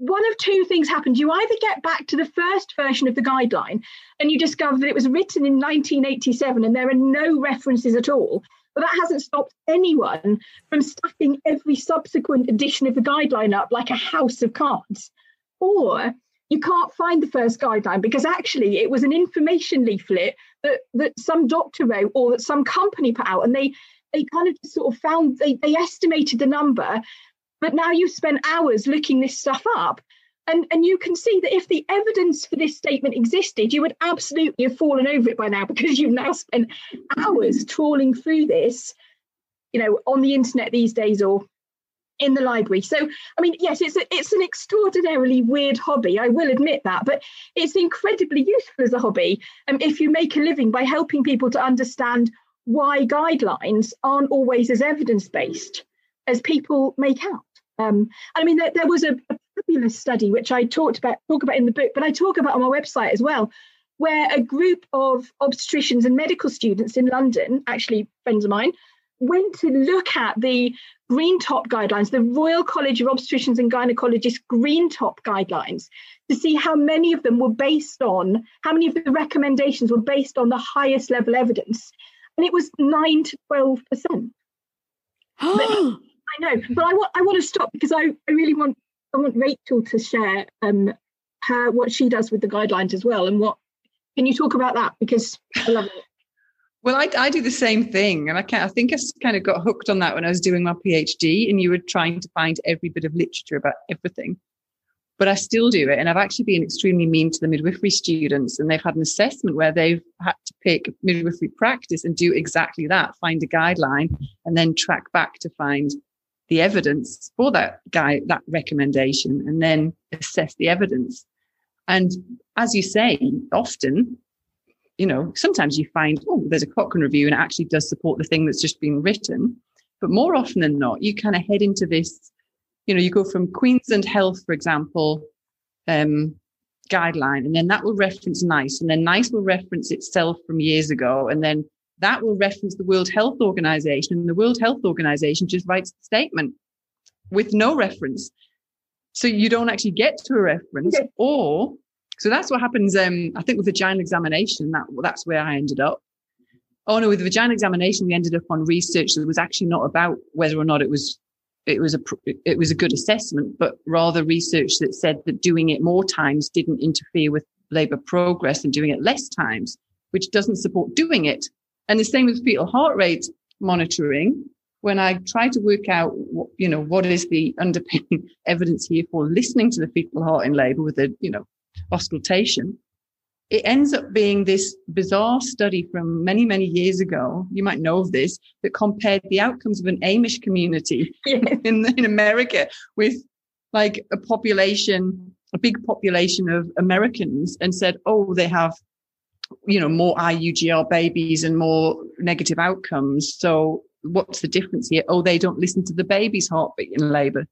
one of two things happens. You either get back to the first version of the guideline and you discover that it was written in 1987 and there are no references at all, but that hasn't stopped anyone from stuffing every subsequent edition of the guideline up like a house of cards. Or you can't find the first guideline because actually it was an information leaflet that that some doctor wrote or that some company put out and they they kind of just sort of found they, they estimated the number but now you've spent hours looking this stuff up and and you can see that if the evidence for this statement existed you would absolutely have fallen over it by now because you've now spent hours trawling through this you know on the internet these days or in the library. So, I mean, yes, it's a, it's an extraordinarily weird hobby. I will admit that, but it's incredibly useful as a hobby. Um, if you make a living by helping people to understand why guidelines aren't always as evidence based as people make out. Um, I mean, there, there was a, a fabulous study which I talked about talk about in the book, but I talk about on my website as well, where a group of obstetricians and medical students in London, actually friends of mine, went to look at the green top guidelines, the Royal College of Obstetricians and Gynecologists green top guidelines, to see how many of them were based on, how many of the recommendations were based on the highest level evidence. And it was 9 to 12%. I know, but I want I want to stop because I, I really want I want Rachel to share um her what she does with the guidelines as well and what can you talk about that because I love it. Well, I, I do the same thing. And I, can, I think I kind of got hooked on that when I was doing my PhD and you were trying to find every bit of literature about everything. But I still do it. And I've actually been extremely mean to the midwifery students. And they've had an assessment where they've had to pick midwifery practice and do exactly that find a guideline and then track back to find the evidence for that guy, that recommendation, and then assess the evidence. And as you say, often you know, sometimes you find, oh, there's a Cochrane review and it actually does support the thing that's just been written. But more often than not, you kind of head into this, you know, you go from Queensland Health, for example, um, guideline, and then that will reference NICE, and then NICE will reference itself from years ago, and then that will reference the World Health Organization, and the World Health Organization just writes a statement with no reference. So you don't actually get to a reference, or so that's what happens. Um, I think with the vaginal examination, that that's where I ended up. Oh no, with the vaginal examination, we ended up on research that was actually not about whether or not it was it was a it was a good assessment, but rather research that said that doing it more times didn't interfere with labour progress and doing it less times, which doesn't support doing it. And the same with fetal heart rate monitoring. When I try to work out, what, you know, what is the underpinning evidence here for listening to the fetal heart in labour with a, you know, auscultation, it ends up being this bizarre study from many, many years ago. You might know of this that compared the outcomes of an Amish community in, in America with like a population, a big population of Americans and said, oh, they have, you know, more IUGR babies and more negative outcomes. So what's the difference here? Oh, they don't listen to the baby's heartbeat in labor.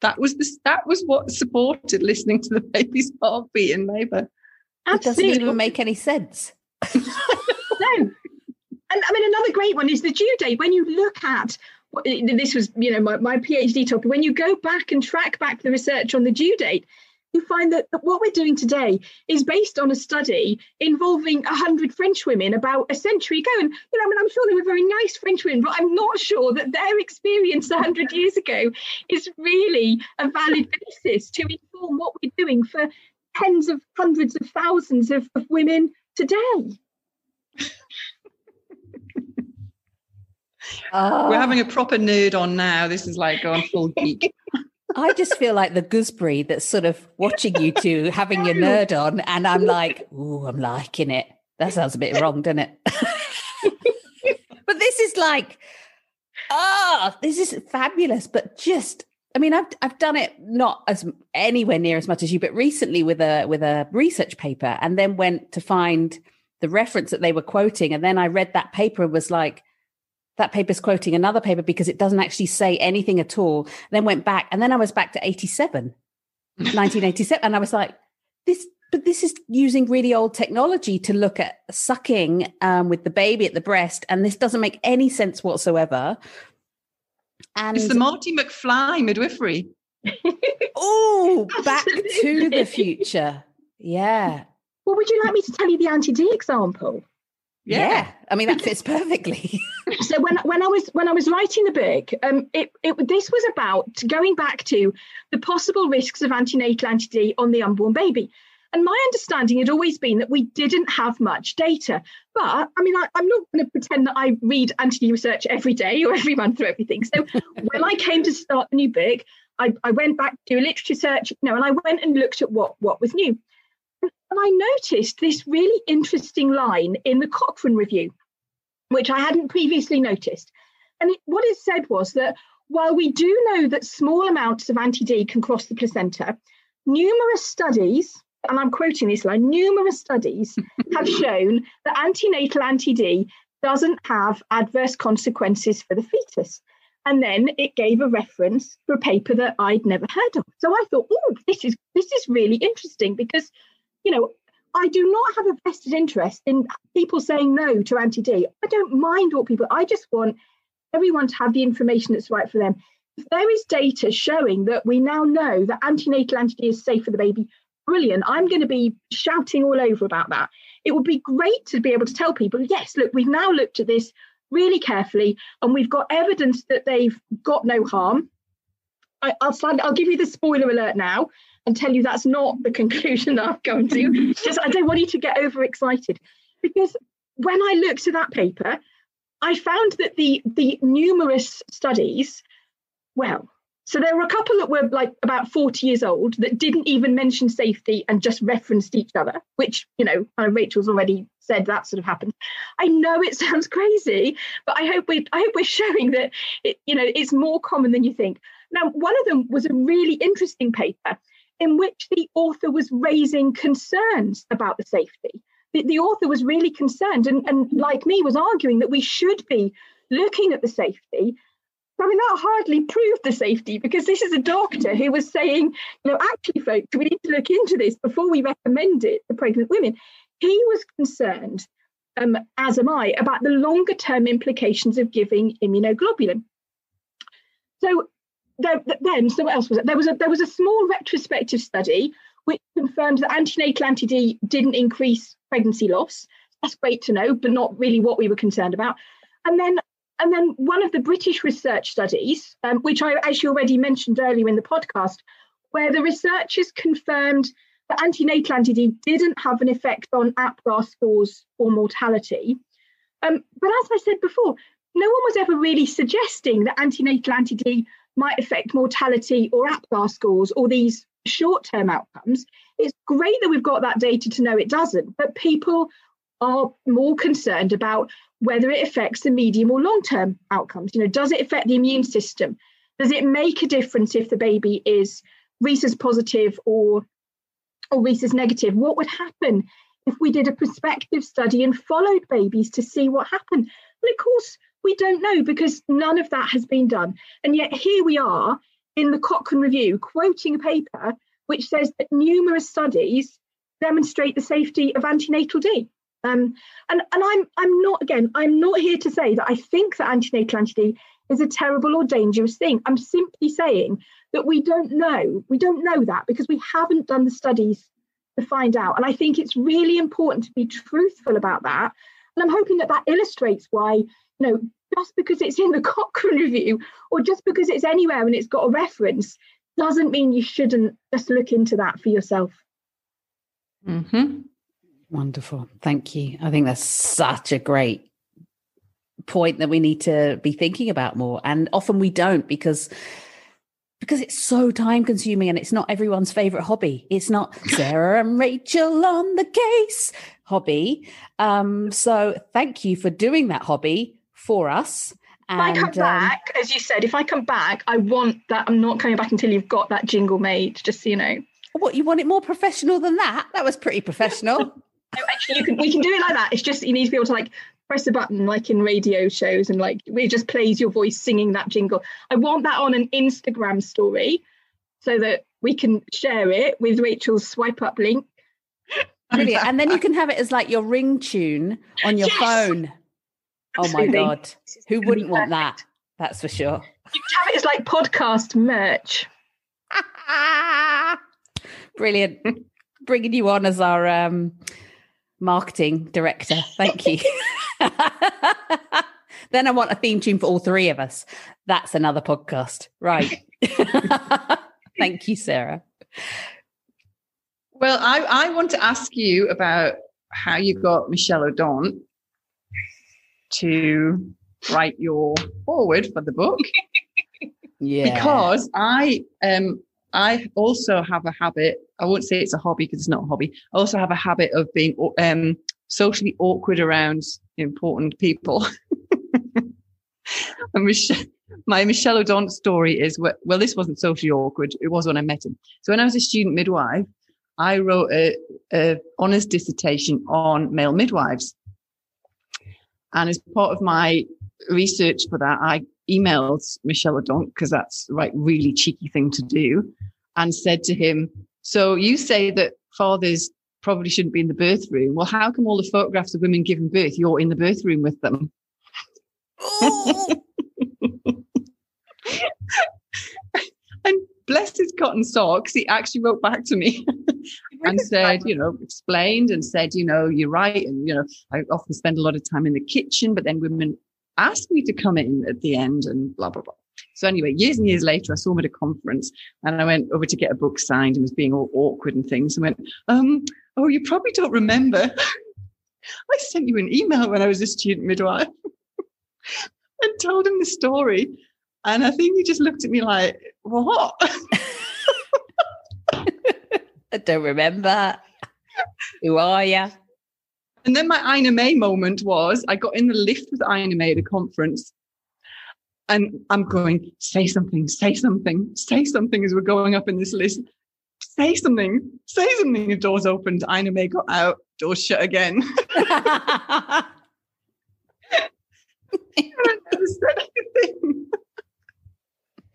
That was the, that was what supported listening to the baby's heartbeat in labour. It doesn't even make any sense. no. And I mean, another great one is the due date. When you look at this was, you know, my, my PhD topic, when you go back and track back the research on the due date, you find that, what we're doing today is based on a study involving 100 French women about a century ago. And, you know, I mean, I'm sure they were very nice French women, but I'm not sure that their experience 100 years ago is really a valid basis to inform what we're doing for tens of hundreds of thousands of, of women today. We're having a proper nerd on now. This is like going full geek. I just feel like the gooseberry that's sort of watching you two having your nerd on, and I'm like, oh, I'm liking it. That sounds a bit wrong, doesn't it? but this is like, oh, this is fabulous. But just, I mean, I've I've done it not as anywhere near as much as you, but recently with a with a research paper, and then went to find the reference that they were quoting, and then I read that paper and was like that paper's quoting another paper because it doesn't actually say anything at all. Then went back, and then I was back to 87, 1987. And I was like, this, but this is using really old technology to look at sucking um, with the baby at the breast. And this doesn't make any sense whatsoever. And it's the Marty McFly midwifery. oh, back to the future. Yeah. Well, would you like me to tell you the anti D example? Yeah. yeah. I mean that fits perfectly. so when when I was when I was writing the book, um, it, it this was about going back to the possible risks of antenatal anti-D on the unborn baby. And my understanding had always been that we didn't have much data. But I mean, I, am not going to pretend that I read anti research every day or every month or everything. So when I came to start the new book, I, I went back to do a literature search, you know, and I went and looked at what what was new. And I noticed this really interesting line in the Cochrane Review, which I hadn't previously noticed. And it, what it said was that while we do know that small amounts of anti D can cross the placenta, numerous studies, and I'm quoting this line, numerous studies have shown that antenatal anti D doesn't have adverse consequences for the fetus. And then it gave a reference for a paper that I'd never heard of. So I thought, oh, this is this is really interesting because you know, I do not have a vested interest in people saying no to anti D. I don't mind what people, I just want everyone to have the information that's right for them. If there is data showing that we now know that antenatal anti D is safe for the baby, brilliant. I'm going to be shouting all over about that. It would be great to be able to tell people, yes, look, we've now looked at this really carefully and we've got evidence that they've got no harm. I, will I'll give you the spoiler alert now and tell you that's not the conclusion that I've come to. Just I don't want you to get overexcited because when I looked at that paper, I found that the the numerous studies, well, so there were a couple that were like about 40 years old that didn't even mention safety and just referenced each other, which, you know, uh, Rachel's already said that sort of happened. I know it sounds crazy, but I hope we I hope we're showing that it, you know, it's more common than you think. Now, one of them was a really interesting paper in which the author was raising concerns about the safety. The, the author was really concerned and, and, like me, was arguing that we should be looking at the safety. I mean, that hardly proved the safety because this is a doctor who was saying, you know, actually, folks, we need to look into this before we recommend it to pregnant women. He was concerned, um, as am I, about the longer term implications of giving immunoglobulin. So there, then, so what else was it? There was a there was a small retrospective study which confirmed that antenatal anti-D didn't increase pregnancy loss. That's great to know, but not really what we were concerned about. And then and then one of the British research studies, um, which I actually already mentioned earlier in the podcast, where the researchers confirmed that antenatal anti-D didn't have an effect on APGAR scores or mortality. Um, but as I said before, no one was ever really suggesting that antenatal anti-D might affect mortality or APGAR scores or these short term outcomes. It's great that we've got that data to know it doesn't, but people are more concerned about whether it affects the medium or long term outcomes. You know, does it affect the immune system? Does it make a difference if the baby is rhesus positive or or rhesus negative? What would happen if we did a prospective study and followed babies to see what happened? And of course, we don't know because none of that has been done. And yet here we are in the Cochrane Review quoting a paper which says that numerous studies demonstrate the safety of antenatal D. Um, and and I'm I'm not again I'm not here to say that I think that antenatal anti-D is a terrible or dangerous thing. I'm simply saying that we don't know. We don't know that because we haven't done the studies to find out. And I think it's really important to be truthful about that. And I'm hoping that that illustrates why you know, just because it's in the Cochrane Review or just because it's anywhere and it's got a reference doesn't mean you shouldn't just look into that for yourself. Mm-hmm. Wonderful. Thank you. I think that's such a great point that we need to be thinking about more. And often we don't because because it's so time consuming and it's not everyone's favorite hobby. It's not Sara and Rachel on the case hobby. Um, so thank you for doing that hobby for us. And, if I come um, back, as you said, if I come back, I want that. I'm not coming back until you've got that jingle made, just so you know. What, you want it more professional than that? That was pretty professional. no, actually, you can, we can do it like that. It's just you need to be able to like press a button like in radio shows and like it just plays your voice singing that jingle. I want that on an Instagram story so that we can share it with Rachel's swipe up link. Brilliant. And then you can have it as like your ring tune on your yes! phone. Absolutely. Oh my god, who wouldn't want that? That's for sure. You could have it as like podcast merch. Brilliant. Bringing you on as our um, marketing director. Thank you. then I want a theme tune for all three of us. That's another podcast. Right. Thank you, Sara. Well, I, I want to ask you about how you got Michel Odent to write your forward for the book. Yeah. Because I um I also have a habit, I won't say it's a hobby because it's not a hobby. I also have a habit of being um socially awkward around important people. and Michel, my Michel Odent story is well, this wasn't socially awkward. It was when I met him. So when I was a student midwife, I wrote a, a honours dissertation on male midwives. And as part of my research for that, I emailed Michel Odent because that's like really cheeky thing to do, and said to him, "So you say that fathers probably shouldn't be in the birth room. Well, how come all the photographs of women giving birth, you're in the birth room with them?" Oh. and bless his cotton socks, he actually wrote back to me and said, you know, explained and said, you know, you're right. And, you know, I often spend a lot of time in the kitchen, but then women ask me to come in at the end and blah, blah, blah. So anyway, years and years later, I saw him at a conference and I went over to get a book signed and was being all awkward and things and went, um, oh, you probably don't remember. I sent you an email when I was a student midwife and told him the story. And I think he just looked at me like, what? I don't remember. Who are you? And then my Ina May moment was I got in the lift with Ina May at a conference and I'm going, say something, say something, say something as we're going up in this list. Say something, say something. The doors opened, Ina May got out, doors shut again.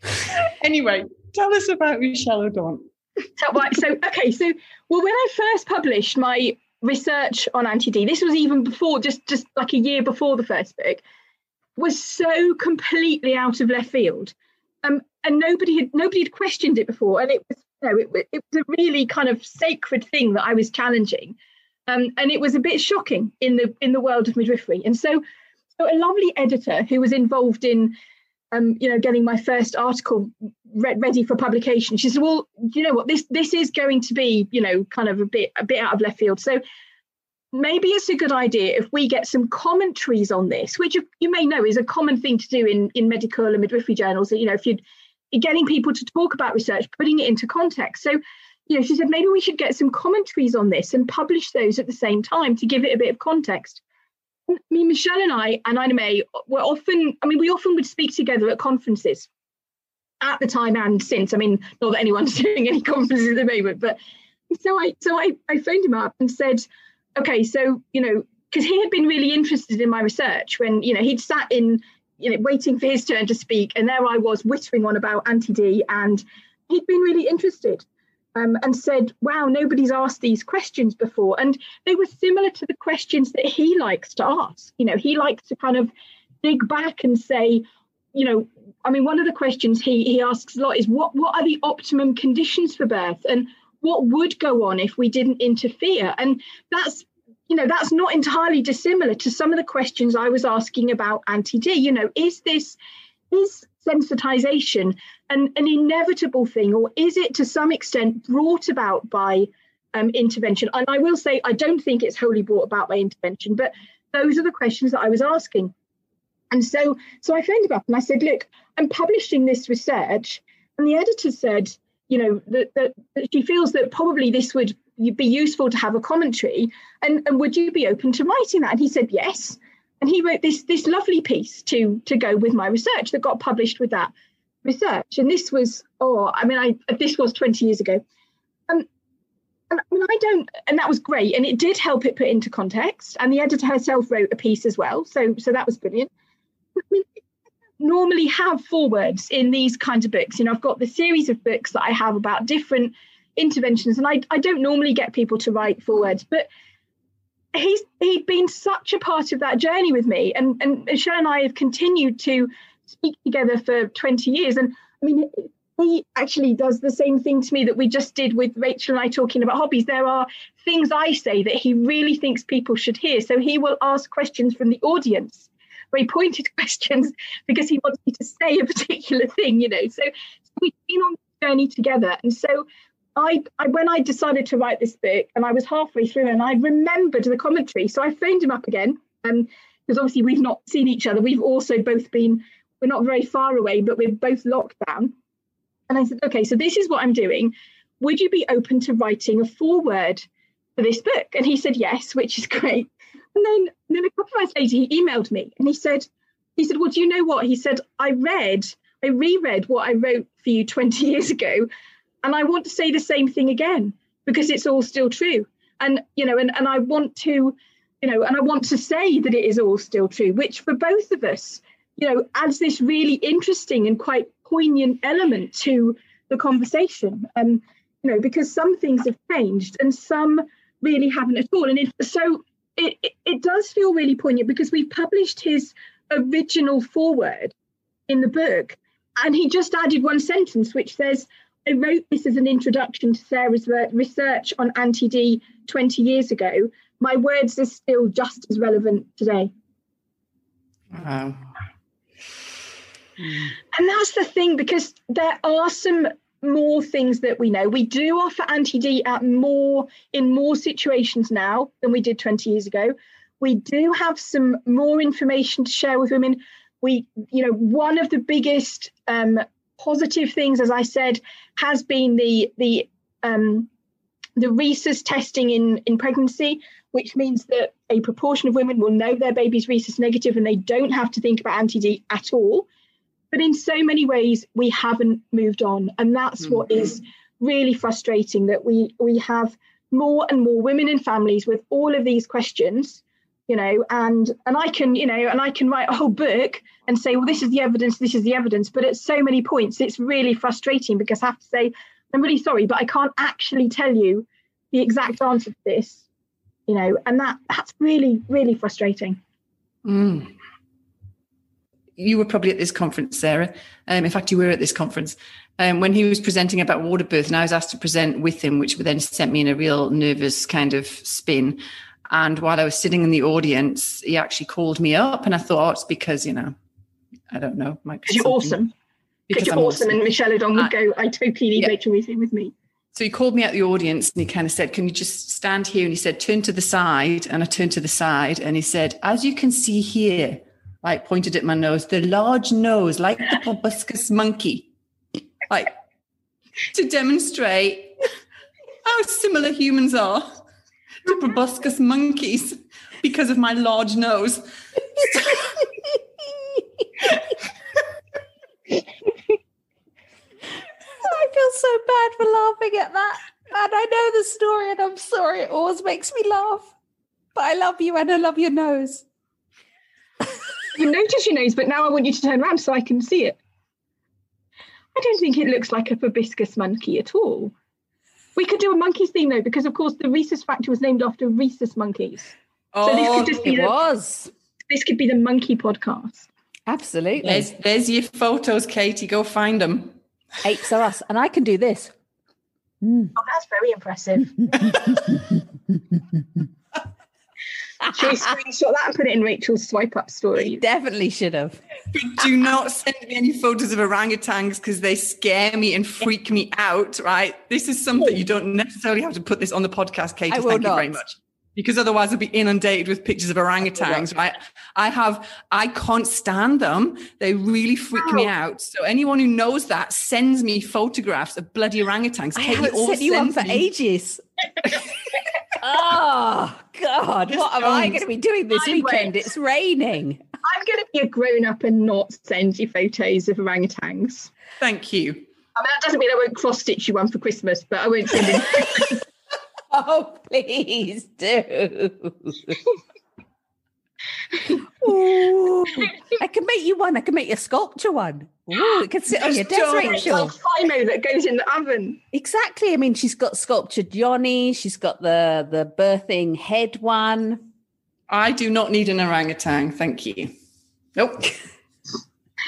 anyway, tell us about Michel Odent. So, so okay, so well, when I first published my research on anti-D, this was even before, just just like a year before the first book, was so completely out of left field, um, and nobody had nobody had questioned it before, and it was you know it, it was a really kind of sacred thing that I was challenging, um, and it was a bit shocking in the in the world of midwifery, and so, so a lovely editor who was involved in um, you know, getting my first article re- ready for publication. She said, "Well, you know what? This this is going to be, you know, kind of a bit a bit out of left field. So maybe it's a good idea if we get some commentaries on this, which you, you may know is a common thing to do in in medical and midwifery journals. That you know, if you're getting people to talk about research, putting it into context. So." You know, she said maybe we should get some commentaries on this and publish those at the same time to give it a bit of context. I mean, Michel and I and Ina May were often, I mean, we often would speak together at conferences at the time and since. I mean, not that anyone's doing any conferences at the moment, but so I so I, I phoned him up and said, okay, so, you know, because he had been really interested in my research when, you know, he'd sat in, you know, waiting for his turn to speak, and there I was whittering on about anti-D, and he'd been really interested um, and said, Wow, nobody's asked these questions before. And they were similar to the questions that he likes to ask. You know, he likes to kind of dig back and say, you know, I mean, one of the questions he, he asks a lot is what, what are the optimum conditions for birth and what would go on if we didn't interfere? And that's you know that's not entirely dissimilar to some of the questions i was asking about anti-d you know is this is sensitization an, an inevitable thing, or is it to some extent brought about by um, intervention? And I will say, I don't think it's wholly brought about by intervention, but those are the questions that I was asking. And so, so I phoned him up and I said, look, I'm publishing this research. And the editor said, you know, that, that, that she feels that probably this would be useful to have a commentary. And, and would you be open to writing that? And he said, yes and he wrote this this lovely piece to to go with my research that got published with that research and this was oh i mean i this was 20 years ago um, and I mean, I don't, and that was great, and it did help it put into context. And the editor herself wrote a piece as well, so so that was brilliant. I mean, normally have forewords in these kinds of books. You know, I've got the series of books that I have about different interventions, and I I don't normally get people to write forewords, but he's he'd been such a part of that journey with me, and and Sharon and I have continued to speak together for 20 years. And I mean, he actually does the same thing to me that we just did with Rachel and I talking about hobbies. There are things I say that he really thinks people should hear. So he will ask questions from the audience, very pointed questions, because he wants me to say a particular thing, you know. So, so we've been on the journey together. And so I, I, when I decided to write this book and I was halfway through and I remembered the commentary. So I phoned him up again. Um, because obviously we've not seen each other. We've also both been, we're not very far away, but we're both locked down. And I said, okay, so this is what I'm doing. Would you be open to writing a foreword for this book? And he said yes, which is great. And then, and then a couple of hours later, he emailed me and he said, he said, well, do you know what? He said, I read, I reread what I wrote for you 20 years ago, and I want to say the same thing again because it's all still true. And you know, and, and I want to, you know, and I want to say that it is all still true, which for both of us, you know, adds this really interesting and quite poignant element to the conversation. Um, you know, because some things have changed and some really haven't at all. And it, so it, it, it does feel really poignant because we've published his original foreword in the book, and he just added one sentence which says, I wrote this as an introduction to Sara's research on anti D 20 years ago. My words are still just as relevant today. Wow. And that's the thing, because there are some more things that we know. We do offer anti-D at more in more situations now than we did 20 years ago. We do have some more information to share with women. We, you know, one of the biggest um, positive things, as I said, has been the the um, the rhesus testing in in pregnancy, which means that a proportion of women will know their baby's rhesus negative and they don't have to think about anti-D at all. But in so many ways, we haven't moved on. And that's mm-hmm. what is really frustrating that we we have more and more women and families with all of these questions you know and and i can you know and i can write a whole book and say well this is the evidence this is the evidence but at so many points it's really frustrating because i have to say i'm really sorry but i can't actually tell you the exact answer to this you know and that that's really really frustrating mm you were probably at this conference, Sara. Um, in fact, you were at this conference um, when he was presenting about water birth, and I was asked to present with him, which then sent me in a real nervous kind of spin. And while I was sitting in the audience, he actually called me up, and I thought oh, it's because you know, I don't know, because you're awesome. Because you're awesome, and Michel Odent would uh, go, "I totally need yeah. Rachel with me." So he called me out the audience and he kind of said, Can you just stand here? And he said, Turn to the side. And I turned to the side and he said, As you can see here, like pointed at my nose, the large nose, like the proboscis monkey, like to demonstrate how similar humans are to proboscis monkeys because of my large nose. I feel so bad for laughing at that. And I know the story, and I'm sorry, it always makes me laugh. But I love you and I love your nose you notice your nose, but now I want you to turn around so I can see it. I don't think it looks like a proboscis monkey at all. We could do a monkeys theme though, because of course the rhesus factor was named after rhesus monkeys. Oh, so this could just be oh, it the, was. This could be the monkey podcast. Absolutely. There's, there's your photos, Katie. Go find them. Apes are us, and I can do this. Mm. Oh, that's very impressive. Should we screenshot that and put it in Rachel's swipe up story? Definitely should have. do not send me any photos of orangutans because they scare me and freak me out, right? This is something you don't necessarily have to put this on the podcast, Kate. Thank not. you very much. Because otherwise I'll be inundated with pictures of orangutans, right? I have, I can't stand them. They really freak wow. me out. So anyone who knows that sends me photographs of bloody orangutans. I haven't sent you one for me. ages. oh God! Just what am I going to be doing this I weekend? Went. It's raining. I'm going to be a grown up and not send you photos of orangutans. Thank you. I mean, that doesn't mean I won't cross stitch you one for Christmas, but I won't send it. oh, please do. Ooh, I can make you one. I can make you a sculpture one. Ooh, it can sit on your desk, Rachel. Fimo that goes in the oven. Exactly. I mean, she's got sculptured Johnny. She's got the the birthing head one. I do not need an orangutan. Thank you. Nope.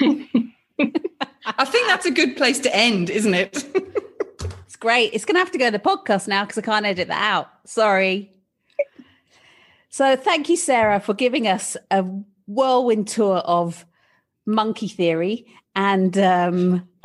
I think that's a good place to end, isn't it? great. It's going to have to go to the podcast now because I can't edit that out. Sorry. So thank you, Sara, for giving us a whirlwind tour of monkey theory and um,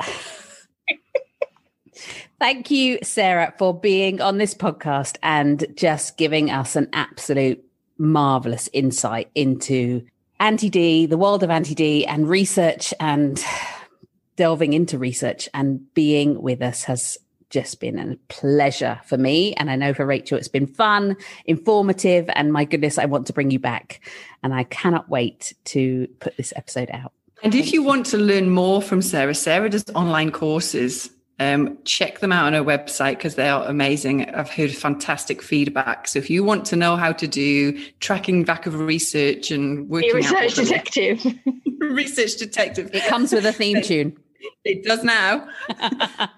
thank you sara for being on this podcast and just giving us an absolute marvelous insight into anti-d the world of anti-d and research and delving into research and being with us has just been a pleasure for me. And I know for Rachel, it's been fun, informative, and my goodness, I want to bring you back. And I cannot wait to put this episode out. And if you want to learn more from Sara, Sara does online courses. Um, check them out on her website because they are amazing. I've heard fantastic feedback. So if you want to know how to do tracking back of research and working Be research detective, research detective, it comes with a theme tune. It does now.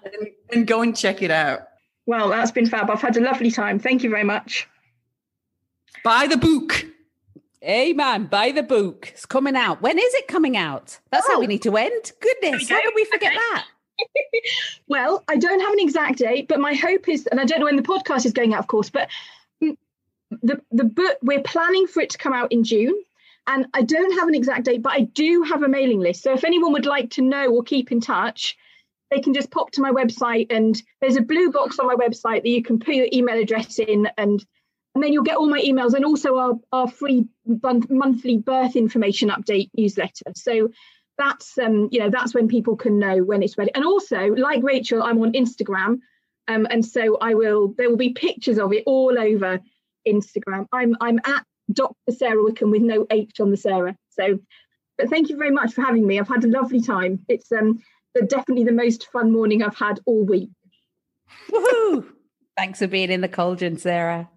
and go and check it out. Well, that's been fab. I've had a lovely time. Thank you very much. Buy the book. Hey man, buy the book. It's coming out. When is it coming out? That's oh. how we oh. need to end. Goodness, how did we forget okay. that? well, I don't have an exact date, but my hope is, and I don't know when the podcast is going out, of course, but mm, the the book we're planning for it to come out in June. And I don't have an exact date, but I do have a mailing list. So if anyone would like to know or keep in touch, they can just pop to my website and there's a blue box on my website that you can put your email address in and and then you'll get all my emails and also our, our free monthly birth information update newsletter. So that's um, you know that's when people can know when it's ready. And also, like Rachel, I'm on Instagram, um, and so I will. There will be pictures of it all over Instagram. I'm I'm at Dr. Sara Wickham with no H on the Sara. So, but thank you very much for having me. I've had a lovely time. It's um definitely the most fun morning I've had all week. Woohoo! Thanks for being in the cauldron, Sara.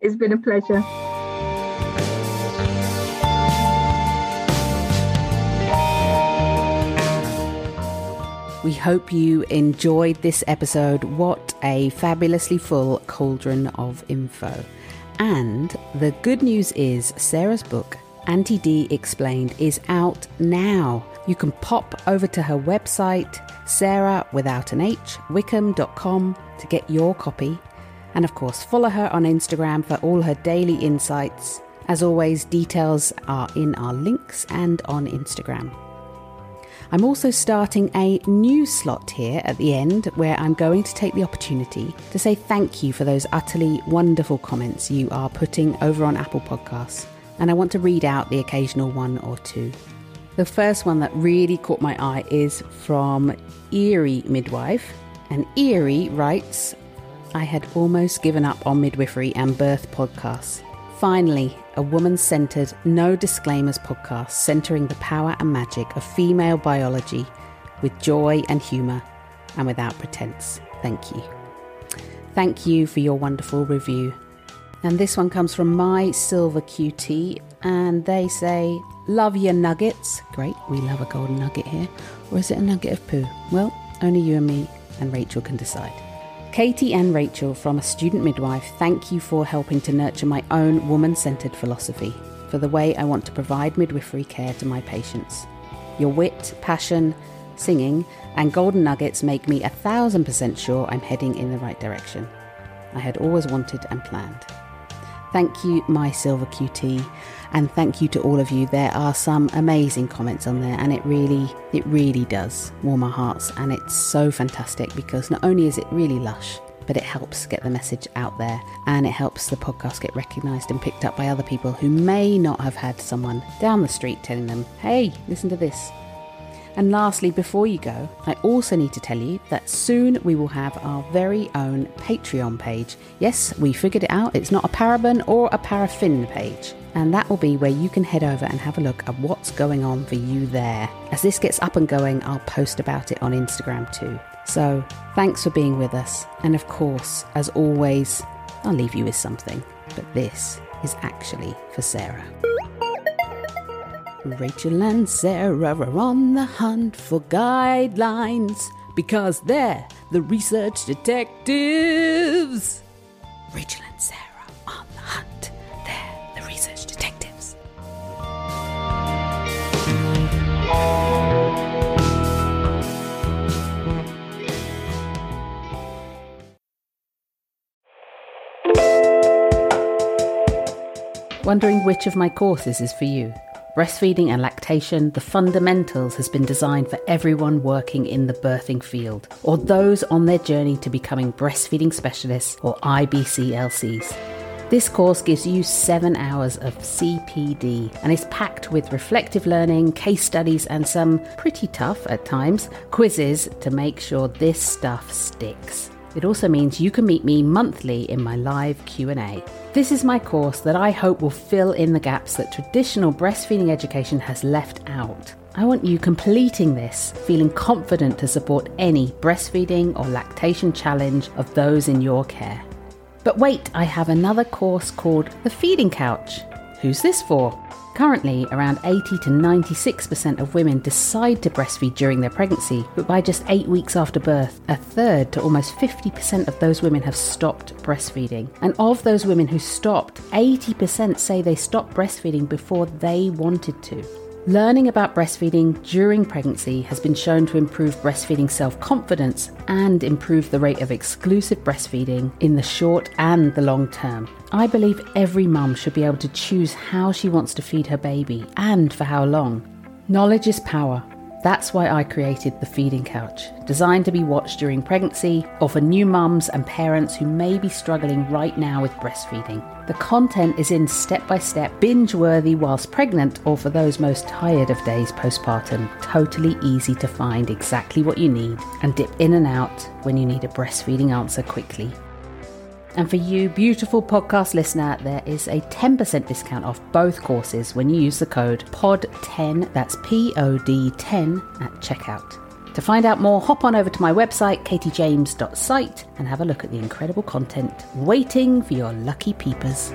It's been a pleasure. We hope you enjoyed this episode. What a fabulously full cauldron of info. And the good news is Sara's book, Anti D Explained, is out now. You can pop over to her website, Sara without an H, wickham.com, to get your copy. And of course, follow her on Instagram for all her daily insights. As always, details are in our links and on Instagram. I'm also starting a new slot here at the end where I'm going to take the opportunity to say thank you for those utterly wonderful comments you are putting over on Apple Podcasts. And I want to read out the occasional one or two. The first one that really caught my eye is from Erie Midwife. And Erie writes, I had almost given up on midwifery and birth podcasts. Finally, a woman centered, no disclaimers podcast centering the power and magic of female biology with joy and humour and without pretense. Thank you. Thank you for your wonderful review. And this one comes from My Silver QT, and they say, Love your nuggets. Great, we love a golden nugget here. Or is it a nugget of poo? Well, only you and me and Rachel can decide. Katie and Rachel from A Student Midwife, thank you for helping to nurture my own woman centered philosophy for the way I want to provide midwifery care to my patients. Your wit, passion, singing, and golden nuggets make me a thousand percent sure I'm heading in the right direction. I had always wanted and planned. Thank you, my Silver QT, and thank you to all of you. There are some amazing comments on there, and it really, it really does warm our hearts. And it's so fantastic because not only is it really lush, but it helps get the message out there and it helps the podcast get recognized and picked up by other people who may not have had someone down the street telling them, hey, listen to this. And lastly, before you go, I also need to tell you that soon we will have our very own Patreon page. Yes, we figured it out. It's not a paraben or a paraffin page. And that will be where you can head over and have a look at what's going on for you there. As this gets up and going, I'll post about it on Instagram too. So thanks for being with us. And of course, as always, I'll leave you with something. But this is actually for Sara. Rachel and Sara are on the hunt for guidelines because they're the research detectives. Rachel and Sara Wondering which of my courses is for you? Breastfeeding and Lactation, the Fundamentals has been designed for everyone working in the birthing field or those on their journey to becoming breastfeeding specialists or IBCLCs. This course gives you seven hours of CPD and is packed with reflective learning, case studies, and some pretty tough at times quizzes to make sure this stuff sticks. It also means you can meet me monthly in my live Q&A. This is my course that I hope will fill in the gaps that traditional breastfeeding education has left out. I want you completing this, feeling confident to support any breastfeeding or lactation challenge of those in your care. But wait, I have another course called The Feeding Couch. Who's this for? Currently, around 80 to 96% of women decide to breastfeed during their pregnancy, but by just eight weeks after birth, a third to almost 50% of those women have stopped breastfeeding. And of those women who stopped, 80% say they stopped breastfeeding before they wanted to. Learning about breastfeeding during pregnancy has been shown to improve breastfeeding self confidence and improve the rate of exclusive breastfeeding in the short and the long term. I believe every mum should be able to choose how she wants to feed her baby and for how long. Knowledge is power. That's why I created the Feeding Couch, designed to be watched during pregnancy or for new mums and parents who may be struggling right now with breastfeeding. The content is in step by step, binge worthy whilst pregnant, or for those most tired of days postpartum. Totally easy to find exactly what you need and dip in and out when you need a breastfeeding answer quickly. And for you, beautiful podcast listener, there is a 10% discount off both courses when you use the code POD10, that's P O D 10, at checkout. To find out more, hop on over to my website, katiejames.site, and have a look at the incredible content waiting for your lucky peepers.